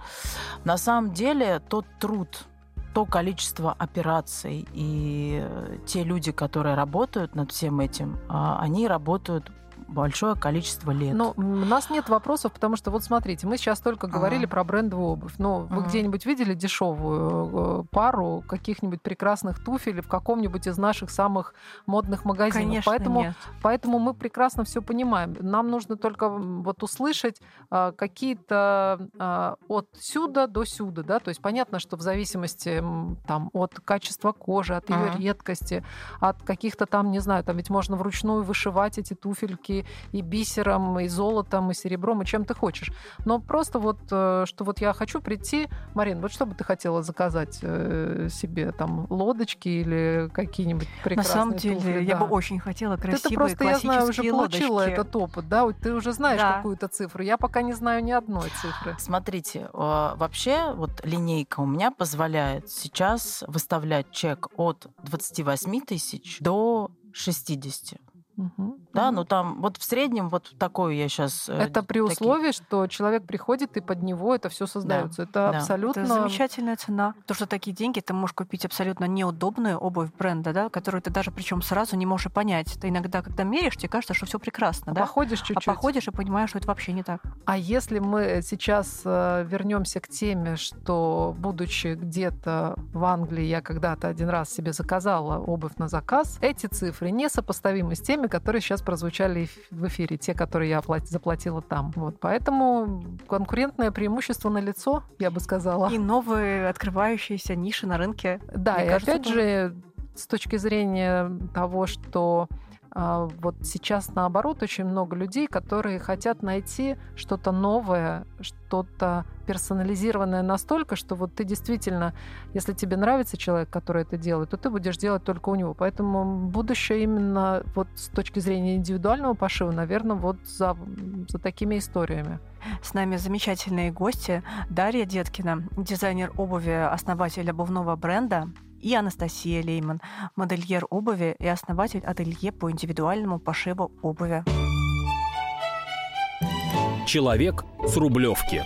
На самом деле тот труд, то количество операций и те люди, которые работают над всем этим, а, они работают большое количество лет. Ну, м, у нас нет вопросов, потому что вот смотрите, мы сейчас только говорили Ага. про брендовую обувь. Но вы Ага. где-нибудь видели дешевую э, пару каких-нибудь прекрасных туфель в каком-нибудь из наших самых модных магазинов? Конечно, Поэтому нет. Поэтому мы прекрасно все понимаем. Нам нужно только вот услышать а, какие-то а, от сюда до сюда, да, то есть понятно, что в зависимости там от качества кожи, от ее Ага. редкости, от каких-то там, не знаю, там ведь можно вручную вышивать эти туфельки и бисером, и золотом, и серебром, и чем ты хочешь. Но просто вот, э, что вот я хочу прийти, Марин, вот что бы ты хотела заказать э, себе, там, лодочки или какие-нибудь На прекрасные самом деле, туфли, я да. бы очень хотела красивые Ты-то просто, я знаю, уже получила лодочки. этот опыт, да? Ты уже знаешь Да. какую-то цифру. Я пока не знаю ни одной цифры. Смотрите, э, вообще вот линейка у меня позволяет сейчас выставлять чек от 28 тысяч до 60. Мгм. Да, ну там вот в среднем вот такой я сейчас... Это при условии, что человек приходит и под него это все создается. Это да. абсолютно... Это замечательная цена. То, что такие деньги ты можешь купить абсолютно неудобную обувь бренда, да, которую ты даже причем сразу не можешь понять. Ты иногда, когда меряешь, тебе кажется, что все прекрасно, А да? походишь А чуть-чуть. походишь и понимаешь, что это вообще не так. А если мы сейчас вернемся к теме, что будучи где-то в Англии, я когда-то один раз себе заказала обувь на заказ, эти цифры несопоставимы с теми, которые сейчас прозвучали в эфире, те, которые я заплатила там. Вот, поэтому конкурентное преимущество на лицо, я бы сказала. И новые открывающиеся ниши на рынке. Да, и кажется, опять же, с точки зрения того, что вот сейчас наоборот очень много людей, которые хотят найти что-то новое, что-то персонализированное настолько, что вот ты действительно, если тебе нравится человек, который это делает, то ты будешь делать только у него. Поэтому будущее именно вот с точки зрения индивидуального пошива, наверное, вот за, за такими историями. С нами замечательные гости. Дарья Деткина, дизайнер обуви, основатель обувного бренда и Анастасия Лейман, модельер обуви и основатель ателье по индивидуальному пошиву обуви. Человек с Рублевки.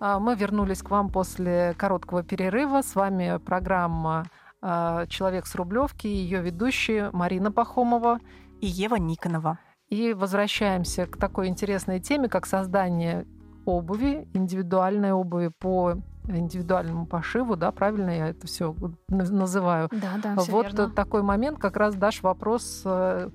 А, мы вернулись к вам после короткого перерыва. С вами программа а, «Человек с Рублевки» и ее ведущие Марина Пахомова и Ева Никонова. И возвращаемся к такой интересной теме, как создание обуви, индивидуальной обуви по индивидуальному пошиву, да, правильно я это все называю. Да, да, все Вот верно. такой момент, как раз дашь вопрос э,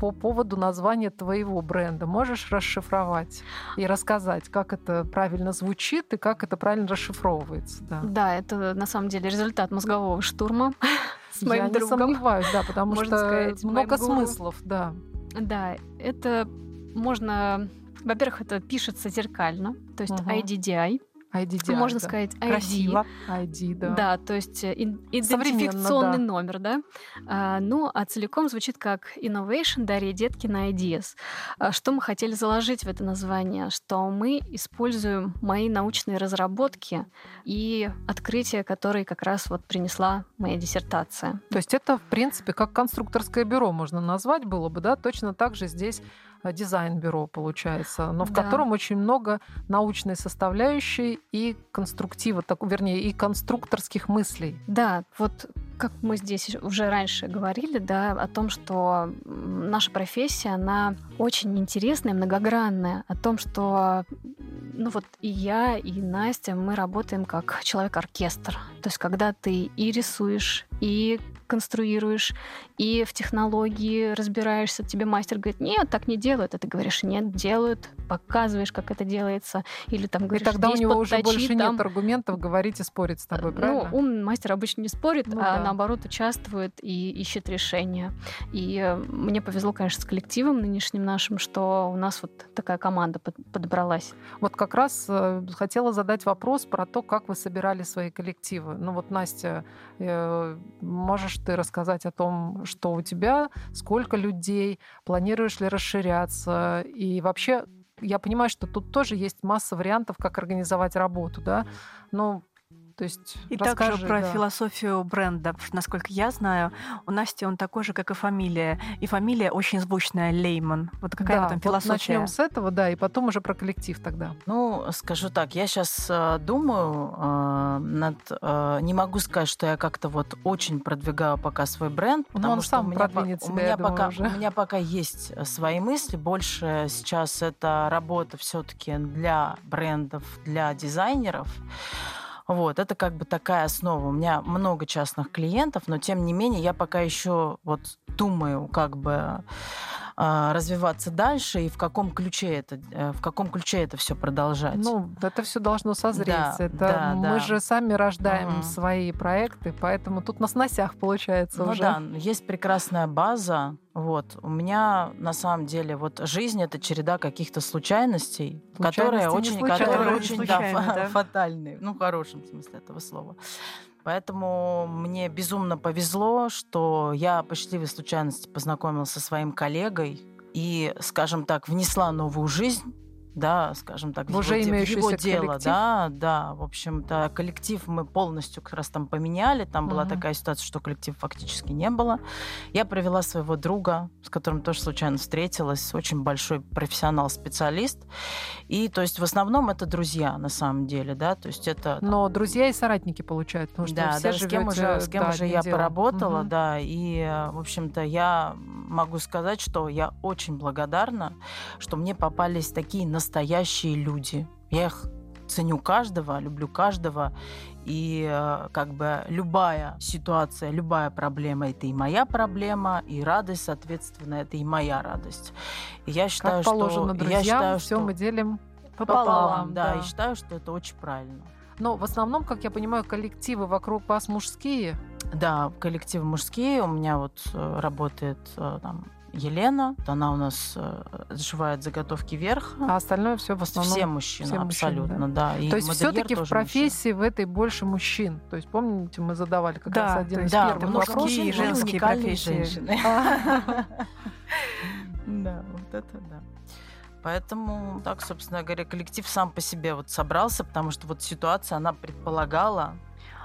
по поводу названия твоего бренда. Можешь расшифровать и рассказать, как это правильно звучит и как это правильно расшифровывается? Да, да это на самом деле результат мозгового штурма с моим Я другом. не сомневаюсь, да, потому можно что сказать, много смыслов, да. Да, это можно... Во-первых, это пишется зеркально, то есть угу. IDDI, IDDR, Можно да. сказать ID. Красиво. ID, да. Да, то есть э, идентификационный да. номер, да. А, ну, а целиком звучит как Innovation Дарья Деткина Ideas. А, что мы хотели заложить в это название? Что мы используем мои научные разработки и открытия, которые как раз вот принесла моя диссертация. То есть это, в принципе, как конструкторское бюро можно назвать было бы, да? Точно так же здесь дизайн-бюро, получается, но в да. котором очень много научной составляющей и конструктива, так, вернее, и конструкторских мыслей. Да, вот как мы здесь уже раньше говорили, да, о том, что наша профессия, она очень интересная, многогранная, о том, что ну вот и я, и Настя, мы работаем как человек-оркестр. То есть когда ты и рисуешь, и конструируешь, и в технологии разбираешься, тебе мастер говорит, нет, так не делают, а ты говоришь, нет, делают, показываешь, как это делается, или там говоришь, и тогда у него подточи, уже больше там... нет аргументов говорить и спорить с тобой, ну, правильно? Ну, ум мастер обычно не спорит, ну, а да. наоборот участвует и ищет решения. И э, мне повезло, конечно, с коллективом нынешним нашим, что у нас вот такая команда подобралась. Вот как раз э, хотела задать вопрос про то, как вы собирали свои коллективы. Ну вот, Настя, э, можешь ты рассказать о том, что у тебя, сколько людей, планируешь ли расширяться, и вообще я понимаю, что тут тоже есть масса вариантов, как организовать работу, да, но то есть и расскажи, также про да. философию бренда, потому что, насколько я знаю, у Насти он такой же, как и фамилия, и фамилия очень звучная Лейман. Вот какая да, там вот философия? начнем с этого, да, и потом уже про коллектив тогда. Ну, скажу так, я сейчас э, думаю э, над, э, не могу сказать, что я как-то вот очень продвигаю пока свой бренд, Ну, потому он что сам у меня, продвинет по- себя, у меня думаю, пока уже. у меня пока есть свои мысли, больше сейчас это работа все-таки для брендов, для дизайнеров. Вот, это как бы такая основа. У меня много частных клиентов, но тем не менее я пока еще вот думаю, как бы развиваться дальше и в каком ключе это, э, в каком ключе это все продолжать. Ну, это все должно созреть. Да, это да, мы да. же сами рождаем Мгм. свои проекты, поэтому тут на сносях получается Ну уже. да, есть прекрасная база. Вот. У меня на самом деле вот жизнь это череда каких-то случайностей, которые Случайности не очень, которые случайны. очень да, Случайно, да. фатальные, ну в хорошем смысле этого слова. Поэтому мне безумно повезло, что я по счастливой случайности познакомилась со своим коллегой и, скажем так, внесла новую жизнь да, скажем так, в уже его, в его имеющийся дело, коллектив? да, да, в общем-то, коллектив мы полностью как раз там поменяли, там была Мгм. такая ситуация, что коллектива фактически не было. Я привела своего друга, с которым тоже случайно встретилась, очень большой профессионал-специалист, и, то есть, в основном это друзья, на самом деле, да, то есть это... там, Но друзья и соратники получают, потому что да, все да, с кем живете, уже, с кем да, уже я делом. поработала, Мгм. да, и, в общем-то, я могу сказать, что я очень благодарна, что мне попались такие настоящие люди. Я их ценю каждого, люблю каждого, и э, как бы любая ситуация, любая проблема это и моя проблема, и радость, соответственно, это и моя радость. И я считаю, как положено что друзьям, я считаю, все что мы делим пополам, пополам, да, да. и считаю, что это очень правильно. Но в основном, как я понимаю, коллективы вокруг вас мужские. Да, коллективы мужские. У меня вот э, работает э, там Елена, она у нас э, сшивает заготовки вверх. А остальное все в основном. все мужчины, все мужчины, абсолютно, да. И То есть все-таки в профессии в этой больше мужчин. То есть помните, мы задавали как Да, раз один из Да, первых вопросов. мужские и женские профессии. женщины. Да, вот это да. Поэтому, так, собственно говоря, коллектив сам по себе вот собрался, потому что вот ситуация, она предполагала,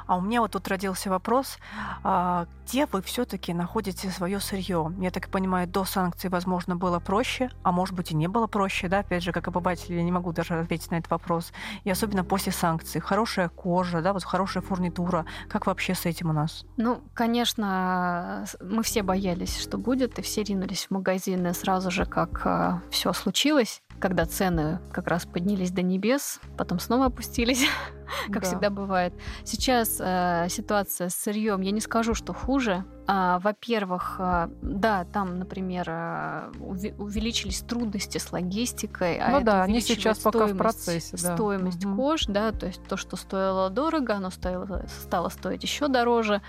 А у меня вот тут родился вопрос, а, где вы все-таки находите свое сырье? Я так понимаю, до санкций, возможно, было проще, а может быть и не было проще, да? Опять же, как обыватель, я не могу даже ответить на этот вопрос. И особенно после санкций. Хорошая кожа, да, вот хорошая фурнитура. Как вообще с этим у нас? Ну, конечно, мы все боялись, что будет, и все ринулись в магазины сразу же, как все случилось, когда цены как раз поднялись до небес, потом снова опустились, как Да. всегда бывает. Сейчас э, ситуация с сырьем, я не скажу, что хуже. А, во-первых, а, да, там, например, а, увеличились трудности с логистикой, а Ну да, они сейчас пока в процессе, да. Стоимость Мгм. кож, да, то есть то, что стоило дорого, оно стоило, стало стоить еще дороже.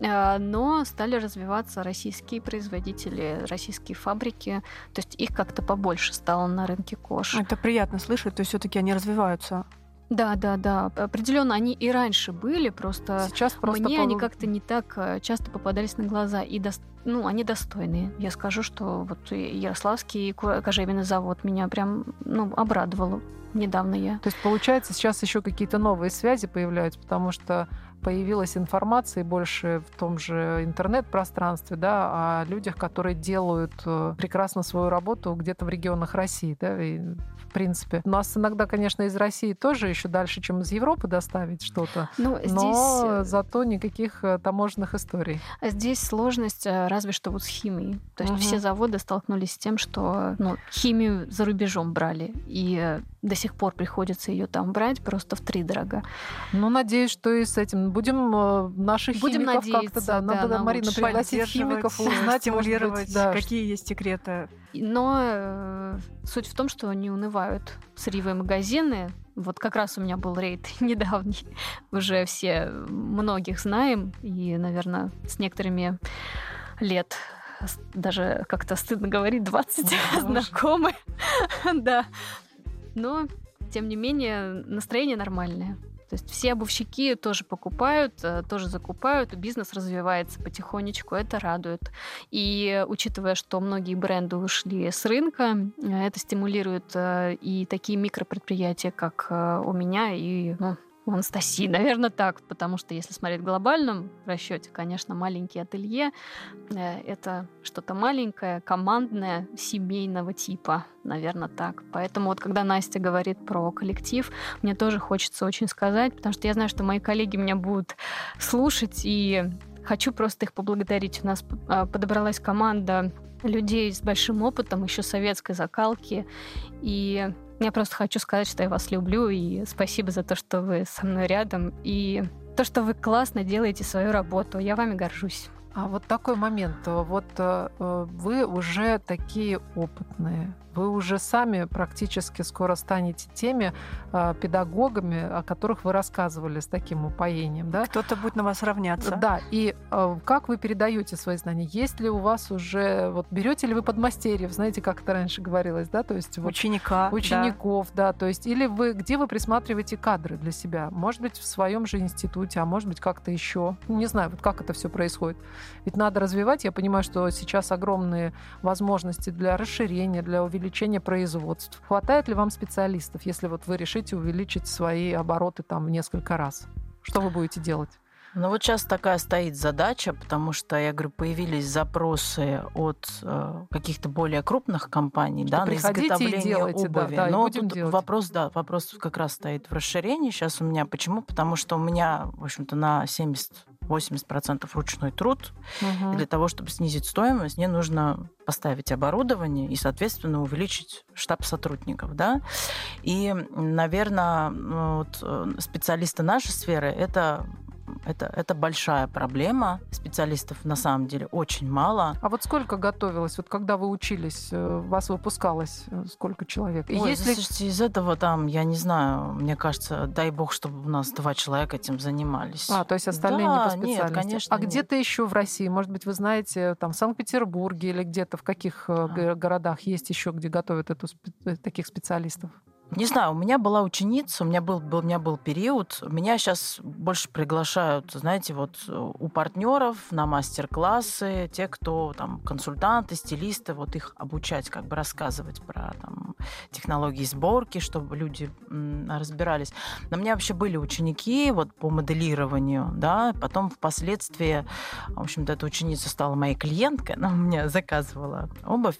Но стали развиваться российские производители, российские фабрики, то есть их как-то побольше стало на рынке кож. Это приятно слышать, то есть все-таки они развиваются. Да, да, да, определенно они и раньше были, просто Сейчас просто мне по- они как-то не так э, часто попадались на глаза. И дос- ну, они достойные. Я скажу, что вот Ярославский ко- кожевенный завод меня прям ну, обрадовал недавно я. То есть, получается, сейчас еще какие-то новые связи появляются, потому что появилась информация больше в том же интернет-пространстве, да, о людях, которые делают э, прекрасно свою работу где-то в регионах России, да, и в принципе. У нас иногда, конечно, из России тоже еще дальше, чем из Европы доставить что-то, Ну, здесь, но э, зато никаких э, таможенных историй. здесь сложность разве что вот с химией. То есть Мгм. все заводы столкнулись с тем, что ну, химию за рубежом брали. И до сих пор приходится ее там брать просто в три дорого. Ну, надеюсь, что и с этим будем э, наших Будем химиков как-то, да, да, надо, на Марина, пригласить химиков узнать, стимулировать, быть, да, какие есть секреты. Но э, суть в том, что не унывают сырьевые магазины. Вот как раз у меня был рейд недавний. Уже все многих знаем. И, наверное, с некоторыми лет даже как-то стыдно говорить, 20 Боже. знакомы. Да. Но, тем не менее, настроение нормальное. То есть все обувщики тоже покупают, э, тоже закупают, бизнес развивается потихонечку, это радует. И учитывая, что многие бренды ушли с рынка, э, это стимулирует э, и такие микропредприятия, как у меня и ну, у Анастасии, наверное, так, потому что если смотреть в глобальном расчете, конечно, маленькие ателье э, это что-то маленькое, командное, семейного типа, наверное, так. Поэтому вот когда Настя говорит про коллектив, мне тоже хочется очень сказать, потому что я знаю, что мои коллеги меня будут слушать, и хочу просто их поблагодарить. У нас а, подобралась команда людей с большим опытом, еще советской закалки, и я просто хочу сказать, что я вас люблю, и спасибо за то, что вы со мной рядом, и то, что вы классно делаете свою работу. Я вами горжусь. А вот такой момент. Вот э, э, вы уже такие опытные. Вы уже сами практически скоро станете теми э, педагогами, о которых вы рассказывали с таким упоением, да? Кто-то будет на вас равняться. Да, и э, как вы передаете свои знания? Есть ли у вас уже, вот берете ли вы подмастерьев, знаете, как это раньше говорилось, да, то есть вот Ученика. да. учеников, да. то есть или вы где вы присматриваете кадры для себя? Может быть, в своем же институте, а может быть, как-то еще. Не знаю, вот как это все происходит. Ведь надо развивать. Я понимаю, что сейчас огромные возможности для расширения, для увеличения производств. Хватает ли вам специалистов, если вот вы решите увеличить свои обороты там в несколько раз? Что вы будете делать? Ну вот сейчас такая стоит задача, потому что, я говорю, появились запросы от э, каких-то более крупных компаний, да, на приходите и изготовление делайте, да, обуви. да, и Но тут делать. вопрос, да, вопрос как раз стоит в расширении сейчас у меня. Почему? Потому что у меня, в общем-то, на 80% ручной труд. Угу. И для того, чтобы снизить стоимость, мне нужно поставить оборудование и, соответственно, увеличить штаб сотрудников. Да? И, наверное, ну, вот э, специалисты нашей сферы это это, это большая проблема. Специалистов на самом деле очень мало. А вот сколько готовилось? Вот когда вы учились, э, вас выпускалось э, сколько человек? Ой, Если... слушайте, из этого там, я не знаю, мне кажется, дай бог, чтобы у нас два человека этим занимались. А, то есть остальные да, не по специальности? Нет, конечно. А где-то еще в России, может быть, вы знаете, там в Санкт-Петербурге или где-то в каких а. городах есть еще, где готовят эту, таких специалистов? Не знаю, у меня была ученица, у меня был, был, у меня был период. Меня сейчас больше приглашают, знаете, вот у партнеров на мастер-классы, те, кто там консультанты, стилисты, вот их обучать, как бы рассказывать про там, технологии сборки, чтобы люди м, разбирались. Но у меня вообще были ученики вот по моделированию, да, потом впоследствии, в общем-то, эта ученица стала моей клиенткой, она у меня заказывала обувь,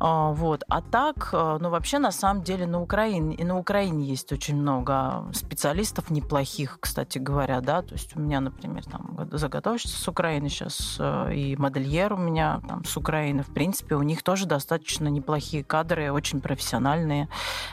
а, вот. А так, э, ну вообще на самом деле на Украине Украине, и на Украине есть очень много специалистов неплохих, кстати говоря, да, то есть у меня, например, там заготовщица с Украины сейчас э, и модельер у меня там с Украины, в принципе, у них тоже достаточно неплохие кадры, очень профессиональные,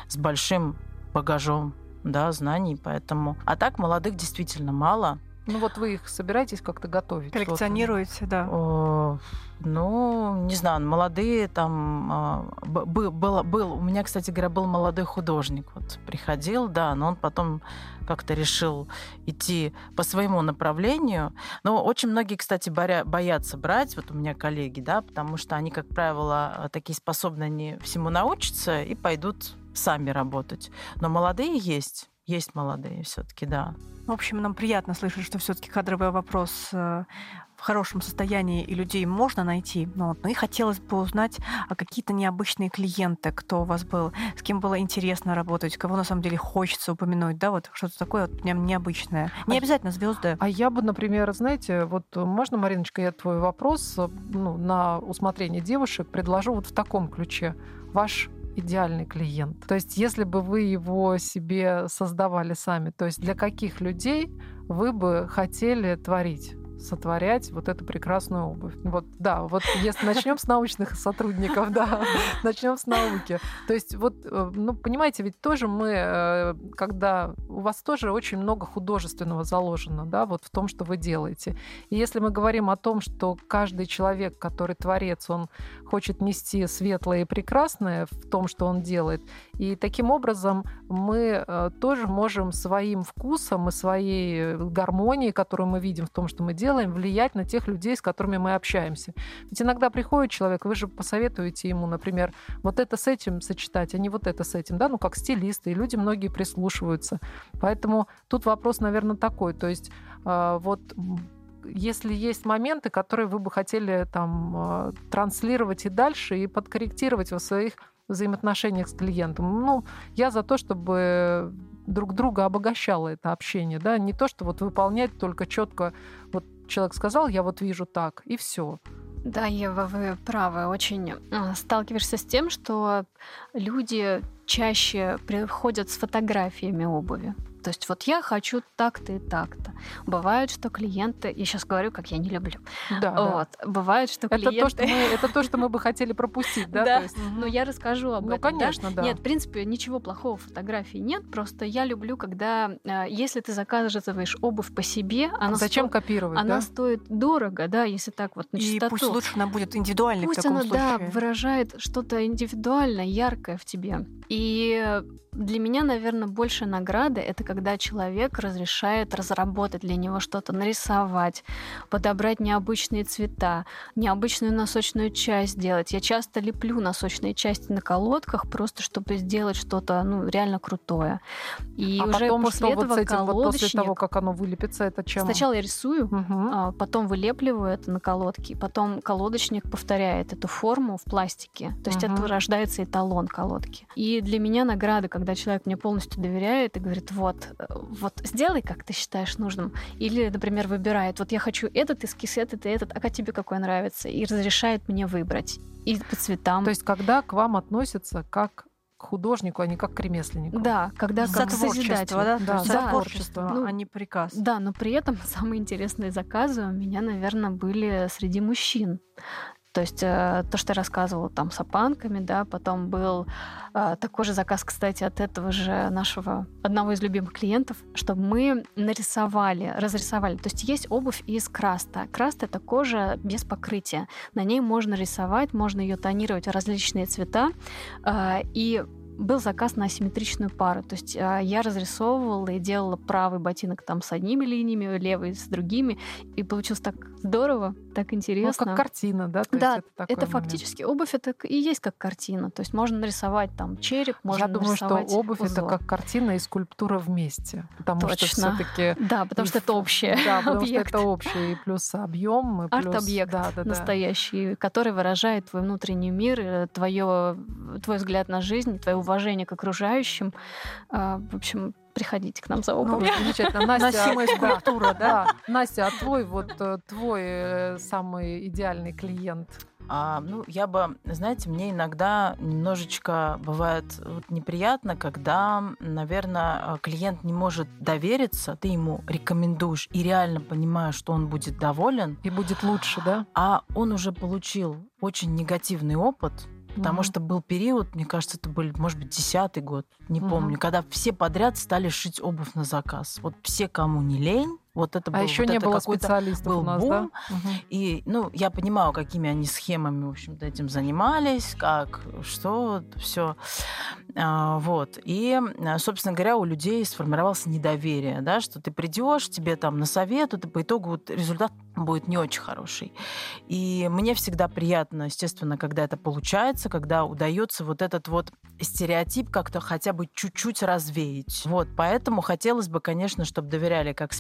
с большим багажом, да, знаний, поэтому... А так молодых действительно мало, ну вот вы их собираетесь как-то готовить? Коллекционируете, да. О, ну, не знаю, молодые там... А, был, был, был, у меня, кстати говоря, был молодой художник. Вот приходил, да, но он потом как-то решил идти по своему направлению. Но очень многие, кстати, боря, боятся брать, вот у меня коллеги, да, потому что они, как правило, такие способны, они всему научатся и пойдут сами работать. Но молодые есть, есть молодые все-таки, да. В общем, нам приятно слышать, что все-таки кадровый вопрос э, в хорошем состоянии и людей можно найти. Но, вот, ну и хотелось бы узнать а какие-то необычные клиенты, кто у вас был, с кем было интересно работать, кого на самом деле хочется упомянуть, да, вот что-то такое вот прям необычное. Не а, обязательно звезды. А я бы, например, знаете, вот можно, Мариночка, я твой вопрос э, ну, на усмотрение девушек предложу вот в таком ключе. Ваш идеальный клиент? То есть, если бы вы его себе создавали сами, то есть для каких людей вы бы хотели творить? Сотворять вот эту прекрасную обувь. Вот, да, вот если начнем с научных сотрудников, да, начнем с науки. То есть вот, э, ну, понимаете, ведь тоже мы, э, когда у вас тоже очень много художественного заложено, да, вот в том, что вы делаете. И если мы говорим о том, что каждый человек, который творец, он хочет нести светлое и прекрасное в том, что он делает, и таким образом мы э, тоже можем своим вкусом и своей гармонией, которую мы видим в том, что мы делаем, делаем, влиять на тех людей, с которыми мы общаемся. Ведь иногда приходит человек, вы же посоветуете ему, например, вот это с этим сочетать, а не вот это с этим, да, ну как стилисты, и люди многие прислушиваются. Поэтому тут вопрос, наверное, такой, то есть а, вот если есть моменты, которые вы бы хотели там а, транслировать и дальше, и подкорректировать во своих взаимоотношениях с клиентом. Ну, я за то, чтобы друг друга обогащало это общение, да, не то, что вот выполнять только четко вот человек сказал, я вот вижу так, и все. Да, Ева, вы правы. Очень а, сталкиваешься с тем, что люди чаще приходят с фотографиями обуви. То есть вот я хочу так-то и так-то. Бывает, что клиенты, я сейчас говорю, как я не люблю. Да, вот. да. Бывает, что клиенты... Это то, что мы, это то, что мы бы хотели пропустить, да? Да, ну я расскажу об ну, этом. Ну, конечно, да. Нет, в принципе, ничего плохого в фотографии нет, просто я люблю, когда, э, если ты заказываешь обувь по себе, она Зачем сто... копировать, Она стоит дорого, да, если так вот на чистоту. И пусть лучше она будет индивидуальной пусть в таком она, случае. да, выражает что-то индивидуальное, яркое в тебе. И для меня, наверное, больше награды — это когда человек разрешает разработать для него что-то, нарисовать, подобрать необычные цвета, необычную носочную часть сделать. Я часто леплю носочные части на колодках, просто чтобы сделать что-то ну, реально крутое. И а уже потом после этого вот этим, вот после того, как оно вылепится, это чем? Сначала я рисую, угу. потом вылепливаю это на колодке, потом колодочник повторяет эту форму в пластике. То есть угу. это рождается эталон колодки. И для меня награда, когда когда человек мне полностью доверяет и говорит, вот, э, вот сделай, как ты считаешь нужным. Или, например, выбирает, вот я хочу этот эскиз, этот и этот, а как тебе какой нравится? И разрешает мне выбрать. И по цветам. То есть когда к вам относятся как к художнику, а не как к ремесленнику. Да, когда как созидатель. Да, да, да, творчество, ну, а не приказ. Да, но при этом самые интересные заказы у меня, наверное, были среди мужчин. То есть э, то, что я рассказывала там с опанками, да, потом был э, такой же заказ, кстати, от этого же нашего одного из любимых клиентов, чтобы мы нарисовали, разрисовали. То есть есть обувь из краста. Краст — это кожа без покрытия. На ней можно рисовать, можно ее тонировать в различные цвета. Э, и был заказ на асимметричную пару. То есть а, я разрисовывала и делала правый ботинок там с одними линиями, левый с другими. И получилось так здорово, так интересно. Ну, как картина, да? То да, это, это фактически обувь это и есть как картина. То есть можно нарисовать там череп, можно Я думаю, что обувь узор. это как картина и скульптура вместе. Потому Точно. что все-таки. Да, потому что это общее. Да, потому объект. что это общее. И плюс объем, и плюс... Арт-объект да, да, настоящий, который выражает твой внутренний мир, э, твое, твой взгляд на жизнь, твое уважение к окружающим. А, в общем, приходите к нам за Ну, обувью. замечательно. Настя, скульптура, да? Настя, а твой вот э, твой э, самый идеальный клиент? А, ну, я бы, знаете, мне иногда немножечко бывает вот неприятно, когда, наверное, клиент не может довериться, ты ему рекомендуешь и реально понимаешь, что он будет доволен, И будет лучше, да? а он уже получил очень негативный опыт, Потому Мгм. что был период, мне кажется, это был, может быть, десятый год, не Мгм. помню, когда все подряд стали шить обувь на заказ. Вот все, кому не лень, вот это А был, еще вот не это было специалистов был у нас, бум. да? И, ну, я понимаю, какими они схемами, в общем-то, этим занимались, как, что, все. вот. И, а, собственно говоря, у людей сформировалось недоверие, да, что ты придешь, тебе там на совет, и по итогу вот результат будет не очень хороший. И мне всегда приятно, естественно, когда это получается, когда удается вот этот вот стереотип как-то хотя бы чуть-чуть развеять. Вот, поэтому хотелось бы, конечно, чтобы доверяли как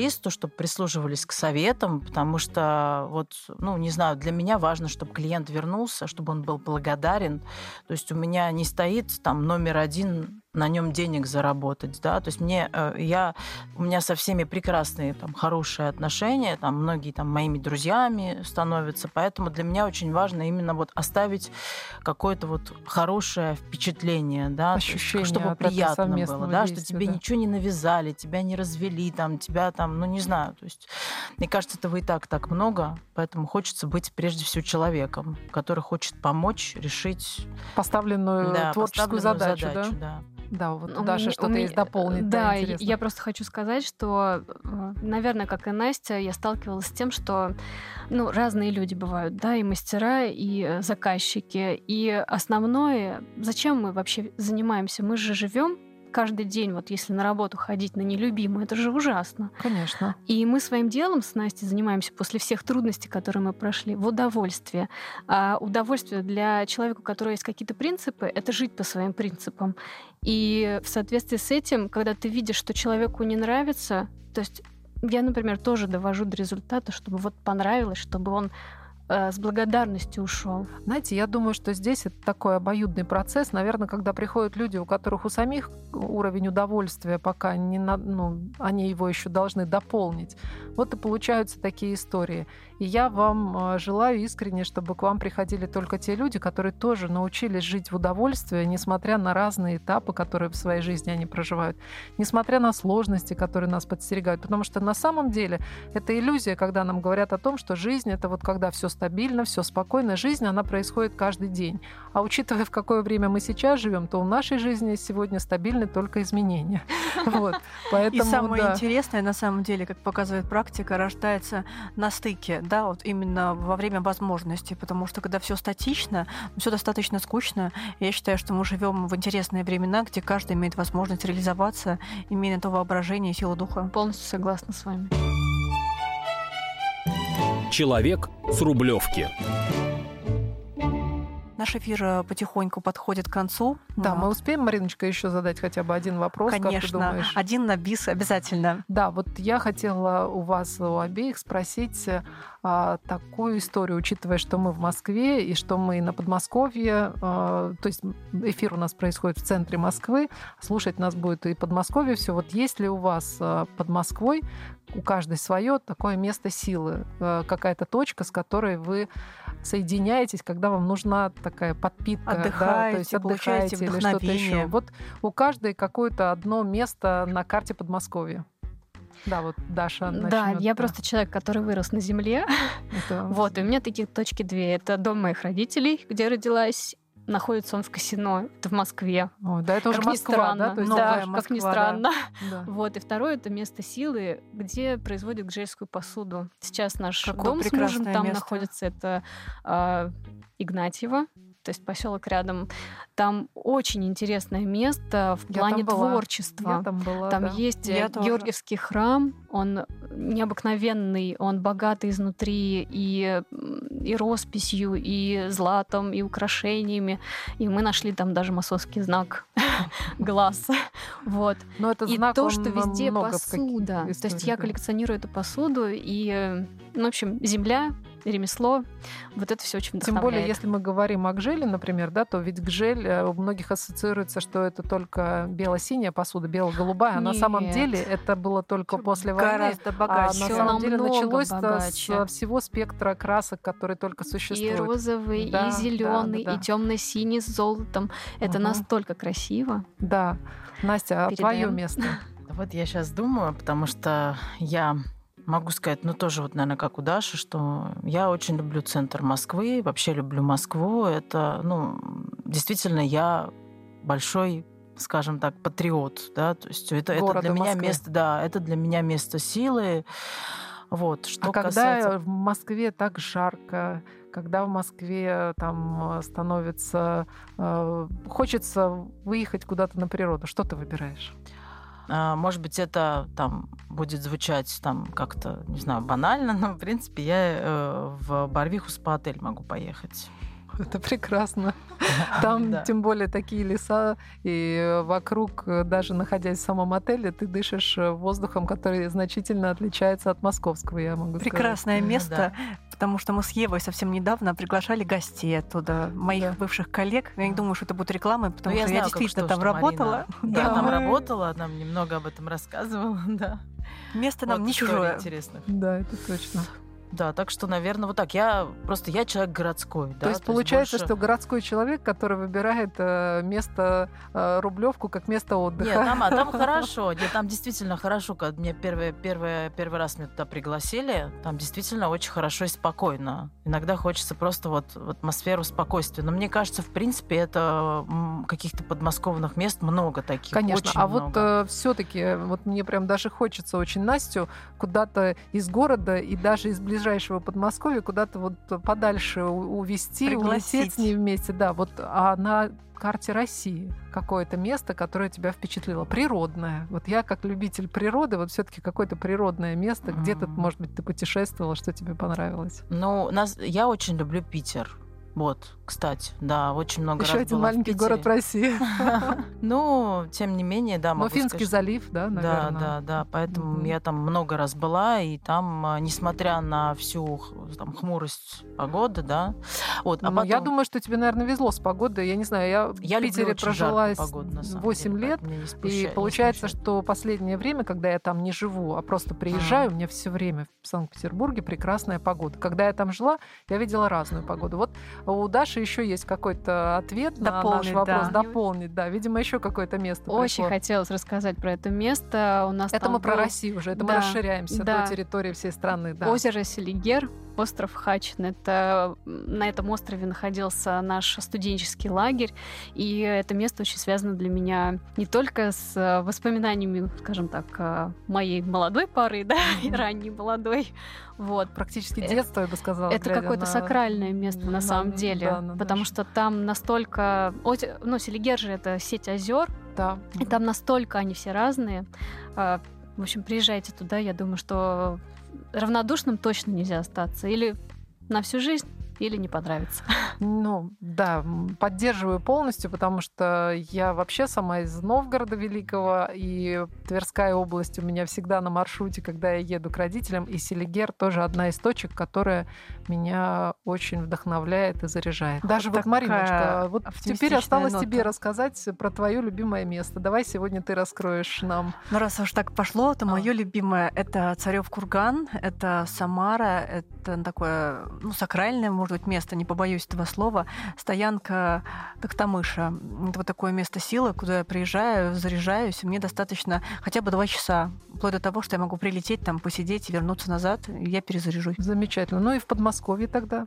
специалисту, чтобы прислушивались к советам, потому что вот, ну, не знаю, для меня важно, чтобы клиент вернулся, чтобы он был благодарен. То есть у меня не стоит там номер один на нем денег заработать, да, то есть мне, э, я, у меня со всеми прекрасные, там, хорошие отношения, там, многие там моими друзьями становятся, поэтому для меня очень важно именно вот оставить какое-то вот хорошее впечатление, да, есть Ощущение чтобы приятно было, да, что действия, тебе да. ничего не навязали, тебя не развели, там, тебя там, ну, не знаю, то есть мне кажется, этого и так так много, поэтому хочется быть прежде всего человеком, который хочет помочь решить Поставленную да, творческую поставленную задачу, да? да. Да, вот У Даша что-то есть дополнить. Да, я- интересно. я просто хочу сказать, что, э, наверное, как и Настя, я сталкивалась с тем, что ну, разные люди бывают, да, и мастера, и э, заказчики. И основное, зачем мы вообще занимаемся? Мы же живем каждый день, вот если на работу ходить на нелюбимую, это же ужасно. Конечно. И мы своим делом с Настей занимаемся после всех трудностей, которые мы прошли, в удовольствие. А удовольствие для человека, у которого есть какие-то принципы, это жить по своим принципам. И в соответствии с этим, когда ты видишь, что человеку не нравится, то есть я, например, тоже довожу до результата, чтобы вот понравилось, чтобы он с благодарностью ушел. Знаете, я думаю, что здесь это такой обоюдный процесс. Наверное, когда приходят люди, у которых у самих уровень удовольствия пока не на, ну, они его еще должны дополнить. Вот и получаются такие истории. И я вам э, желаю искренне, чтобы к вам приходили только те люди, которые тоже научились жить в удовольствии, несмотря на разные этапы, которые в своей жизни они проживают, несмотря на сложности, которые нас подстерегают. Потому что на самом деле это иллюзия, когда нам говорят о том, что жизнь это вот когда все стабильно, все спокойно. Жизнь, она происходит каждый день. А учитывая, в какое время мы сейчас живем, то в нашей жизни сегодня стабильны только изменения. Вот. И Поэтому, самое да. интересное, на самом деле, как показывает практика, рождается на стыке, да, вот именно во время возможностей, потому что когда все статично, все достаточно скучно, я считаю, что мы живем в интересные времена, где каждый имеет возможность реализоваться, имея на то воображение и силу духа. Полностью согласна с вами. Человек с Рублевки. Наш эфир э, потихоньку подходит к концу. Да, Вот. мы успеем, Мариночка, еще задать хотя бы один вопрос, как ты Конечно, думаешь? один на бис обязательно. Да, вот я хотела у вас, у обеих, спросить а, такую историю, учитывая, что мы в Москве и что мы на Подмосковье, а, то есть эфир у нас происходит в центре Москвы, слушать нас будет и Подмосковье все. Вот есть ли у вас а, под Москвой, у каждой свое такое место силы, какая-то точка, с которой вы соединяетесь, когда вам нужна такая подпитка, отдыхаете, да, то есть отдыхаете или что-то еще. Вот у каждой какое-то одно место на карте Подмосковья. Да, вот Даша Да, я просто человек, который вырос на земле. Это... Вот, и у меня такие точки две. Это дом моих родителей, где родилась, находится он в Касино, это в Москве. О, да, это как уже ни Москва, странно. да? То есть да, Москва, как ни странно. Да. Вот, и второе это место силы, где производят гжельскую посуду. Сейчас наш Какое дом с мужем там место. находится, это э, Игнатьево, то есть поселок рядом. Там очень интересное место в Я плане была. творчества. Я там была, Там да. есть Я э, тоже. Георгиевский храм, он необыкновенный, он богатый изнутри и, и росписью, и златом, и украшениями. И мы нашли там даже масонский знак глаз. Вот. Но это И знак, то, что везде посуда. То есть я коллекционирую эту посуду, и, ну, в общем, земля, ремесло, вот это все очень Тем более, если мы говорим о гжеле, например, да, то ведь гжель э, у многих ассоциируется, что это только бело-синяя посуда, бело-голубая, а на самом деле это было только после войны. Гораздо А богаче. на Всё самом деле началось с богаче. всего спектра красок, которые только и существуют. розовый, Да, и зеленый, да, да, и да. темно-синий с золотом. Это Мгм. настолько красиво. Да. Настя, а твое место? Вот я сейчас думаю, потому что я могу сказать, ну тоже вот, наверное, как у Даши, что я очень люблю центр Москвы, вообще люблю Москву. Это, ну, действительно, я большой скажем так, патриот, да, то есть это, это для меня Москвы. место, да, это для меня место силы, вот. Что а когда касается... в Москве так жарко, когда в Москве там э, становится... э, хочется выехать куда-то на природу, что ты выбираешь? А, Может быть, это там будет звучать там как-то, не знаю, банально, но в принципе я э, в Барвиху спа-отель могу поехать. Это прекрасно. Там, Да. тем более, такие леса, и вокруг, э, даже находясь в самом отеле, ты дышишь э, воздухом, который значительно отличается от московского, я могу сказать. Прекрасное Ну место, потому что мы с Евой совсем недавно приглашали гостей оттуда, моих Да. бывших коллег. Я не думаю, что это будет реклама, потому Ну, я что знаю, я действительно что, там что работала. Марина- Я Да, там мы- работала, она мне много об этом рассказывала, да. Место нам Вот не чужое. интересных. Да, это точно. Да, так что, наверное, вот так. Я просто я человек городской. да, то есть получается, больше- что городской человек, который выбирает э, место э, Рублевку как место отдыха. Нет, там, а там хорошо. Нет, там действительно хорошо. Когда меня первый, первый, первый раз меня туда пригласили, там действительно очень хорошо и спокойно. Иногда хочется просто вот в атмосферу спокойствия. Но мне кажется, в принципе, это каких-то подмосковных мест много таких. Конечно, а вот много. все-таки вот мне прям даже хочется очень Настю куда-то из города и даже из ближайшего Подмосковья куда-то вот подальше увезти, улететь Пригласить. с ней вместе, да, вот а на карте России какое-то место, которое тебя впечатлило, природное. Вот я как любитель природы, вот все-таки какое-то природное место, где-то, может быть, ты путешествовала, что тебе понравилось. Ну, нас, я очень люблю Питер. Вот, кстати, да, очень много Еще раз один была в маленький Питере. город в России. Ну, тем не менее, да, Но могу Финский сказать, залив, да, Да, наверное. да, да. Поэтому Мгм. я там много раз была, и там, а, несмотря на всю там, хмурость погоды, да. Вот, а Ну, я думаю, что тебе, наверное, везло с погодой. Я не знаю, я, я в Питере прожила погоду, на самом 8 деле, лет. поэтому И получается, что последнее время, когда я там не живу, а просто приезжаю, у меня все время в Санкт-Петербурге прекрасная погода. Когда я там жила, я видела разную погоду. Вот у Даши еще есть какой-то ответ на наш Дополнить, вопрос. да. Дополнить, да. Видимо, еще какое-то место Очень пришло. хотелось рассказать про это место. У нас Это мы про был Россию уже, это мы Да, расширяемся да. до территории всей страны. Да. Озеро Селигер, остров Хачин. Это на этом острове находился наш студенческий лагерь, и это место очень связано для меня не только с э, воспоминаниями, скажем так, э, моей молодой пары, да, и ранней молодой. Вот. Практически детство, я бы сказала. Это какое-то на- сакральное место на, на- самом деле, да, на потому что там настолько, ну Селигер же это сеть озер, Да. и там настолько они все разные. А, В общем, приезжайте туда, я думаю, что равнодушным точно нельзя остаться. Или на всю жизнь, или не понравится. Ну, да, поддерживаю полностью, потому что я вообще сама из Новгорода Великого, и Тверская область у меня всегда на маршруте, когда я еду к родителям, и Селигер тоже одна из точек, которая меня очень вдохновляет и заряжает. Даже вот, такая Мариночка, вот теперь осталось нота. тебе рассказать про твое любимое место. Давай сегодня ты раскроешь нам. Ну, раз уж так пошло, то А. мое любимое это Царев курган, это Самара, это такое, ну, сакральное, может быть, место, не побоюсь этого слова, стоянка Токтамыша. Это вот такое место силы, куда я приезжаю, заряжаюсь, и мне достаточно хотя бы два часа, вплоть до того, что я могу прилететь там, посидеть и вернуться назад, и я перезаряжусь. Замечательно. Ну и в Подмосковье тогда?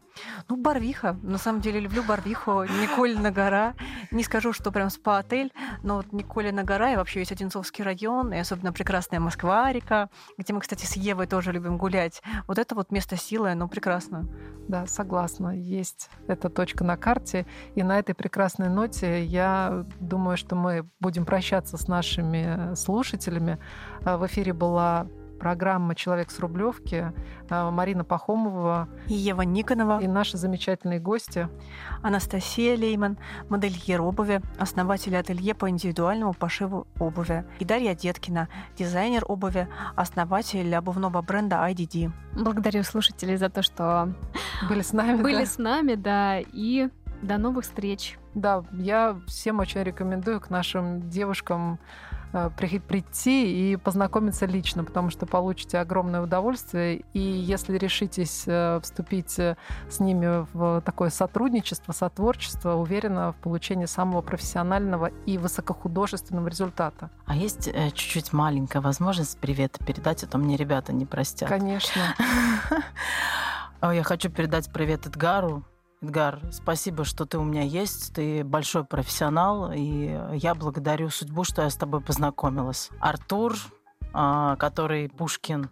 Ну, Барвиха. На самом деле люблю Барвиху, Николина гора. Не скажу, что прям спа-отель, но вот Николина гора и вообще весь Одинцовский район, и особенно прекрасная Москва-река, где мы, кстати, с Евой тоже любим гулять. Вот это вот место силы, ну, прекрасно. Да, согласна. Есть эта точка на карте. И на этой прекрасной ноте я думаю, что мы будем прощаться с нашими слушателями. А, в эфире была программа «Человек с Рублевки», а, Марина Пахомова и Ева Никонова. И наши замечательные гости. Анастасия Лейман, модельер обуви, основатель ателье по индивидуальному пошиву обуви. И Дарья Деткина, дизайнер обуви, основатель обувного бренда IDD. Благодарю слушателей за то, что были с нами. Были да. с нами, да, и до новых встреч. Да, я всем очень рекомендую к нашим девушкам Э, прийти и познакомиться лично, потому что получите огромное удовольствие. И если решитесь э, вступить э, с ними в такое сотрудничество, сотворчество, уверена в получении самого профессионального и высокохудожественного результата. А есть чуть-чуть маленькая возможность привет передать, а то мне ребята не простят. Конечно. Я хочу передать привет Эдгару, Эдгар, спасибо, что ты у меня есть. Ты большой профессионал, и я благодарю судьбу, что я с тобой познакомилась. Артур, а, который Пушкин,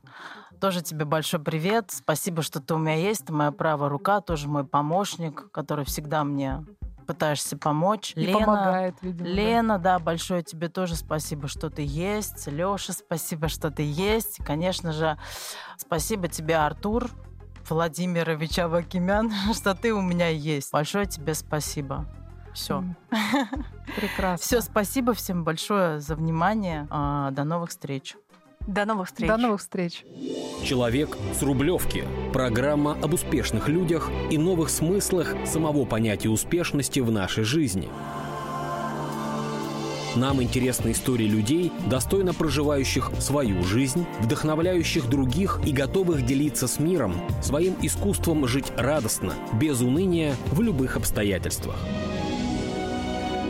тоже тебе большой привет. Спасибо, что ты у меня есть. Ты моя правая рука, тоже мой помощник, который всегда мне пытаешься помочь. И Лена, помогает, видимо. Лена, да. да, большое тебе тоже спасибо, что ты есть. Леша, спасибо, что ты есть. Конечно же, спасибо тебе, Артур, Владимирович Авакимян, что ты у меня есть. Большое тебе спасибо. Все. Прекрасно. Все, спасибо всем большое за внимание. А, до новых встреч. До новых встреч. До новых встреч. Человек с Рублевки. Программа об успешных людях и новых смыслах самого понятия успешности в нашей жизни. Нам интересны истории людей, достойно проживающих свою жизнь, вдохновляющих других и готовых делиться с миром своим искусством жить радостно, без уныния в любых обстоятельствах.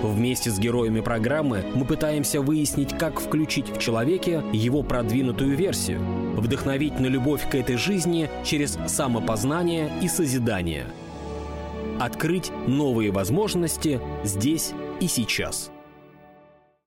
Вместе с героями программы мы пытаемся выяснить, как включить в человеке его продвинутую версию, вдохновить на любовь к этой жизни через самопознание и созидание, открыть новые возможности здесь и сейчас –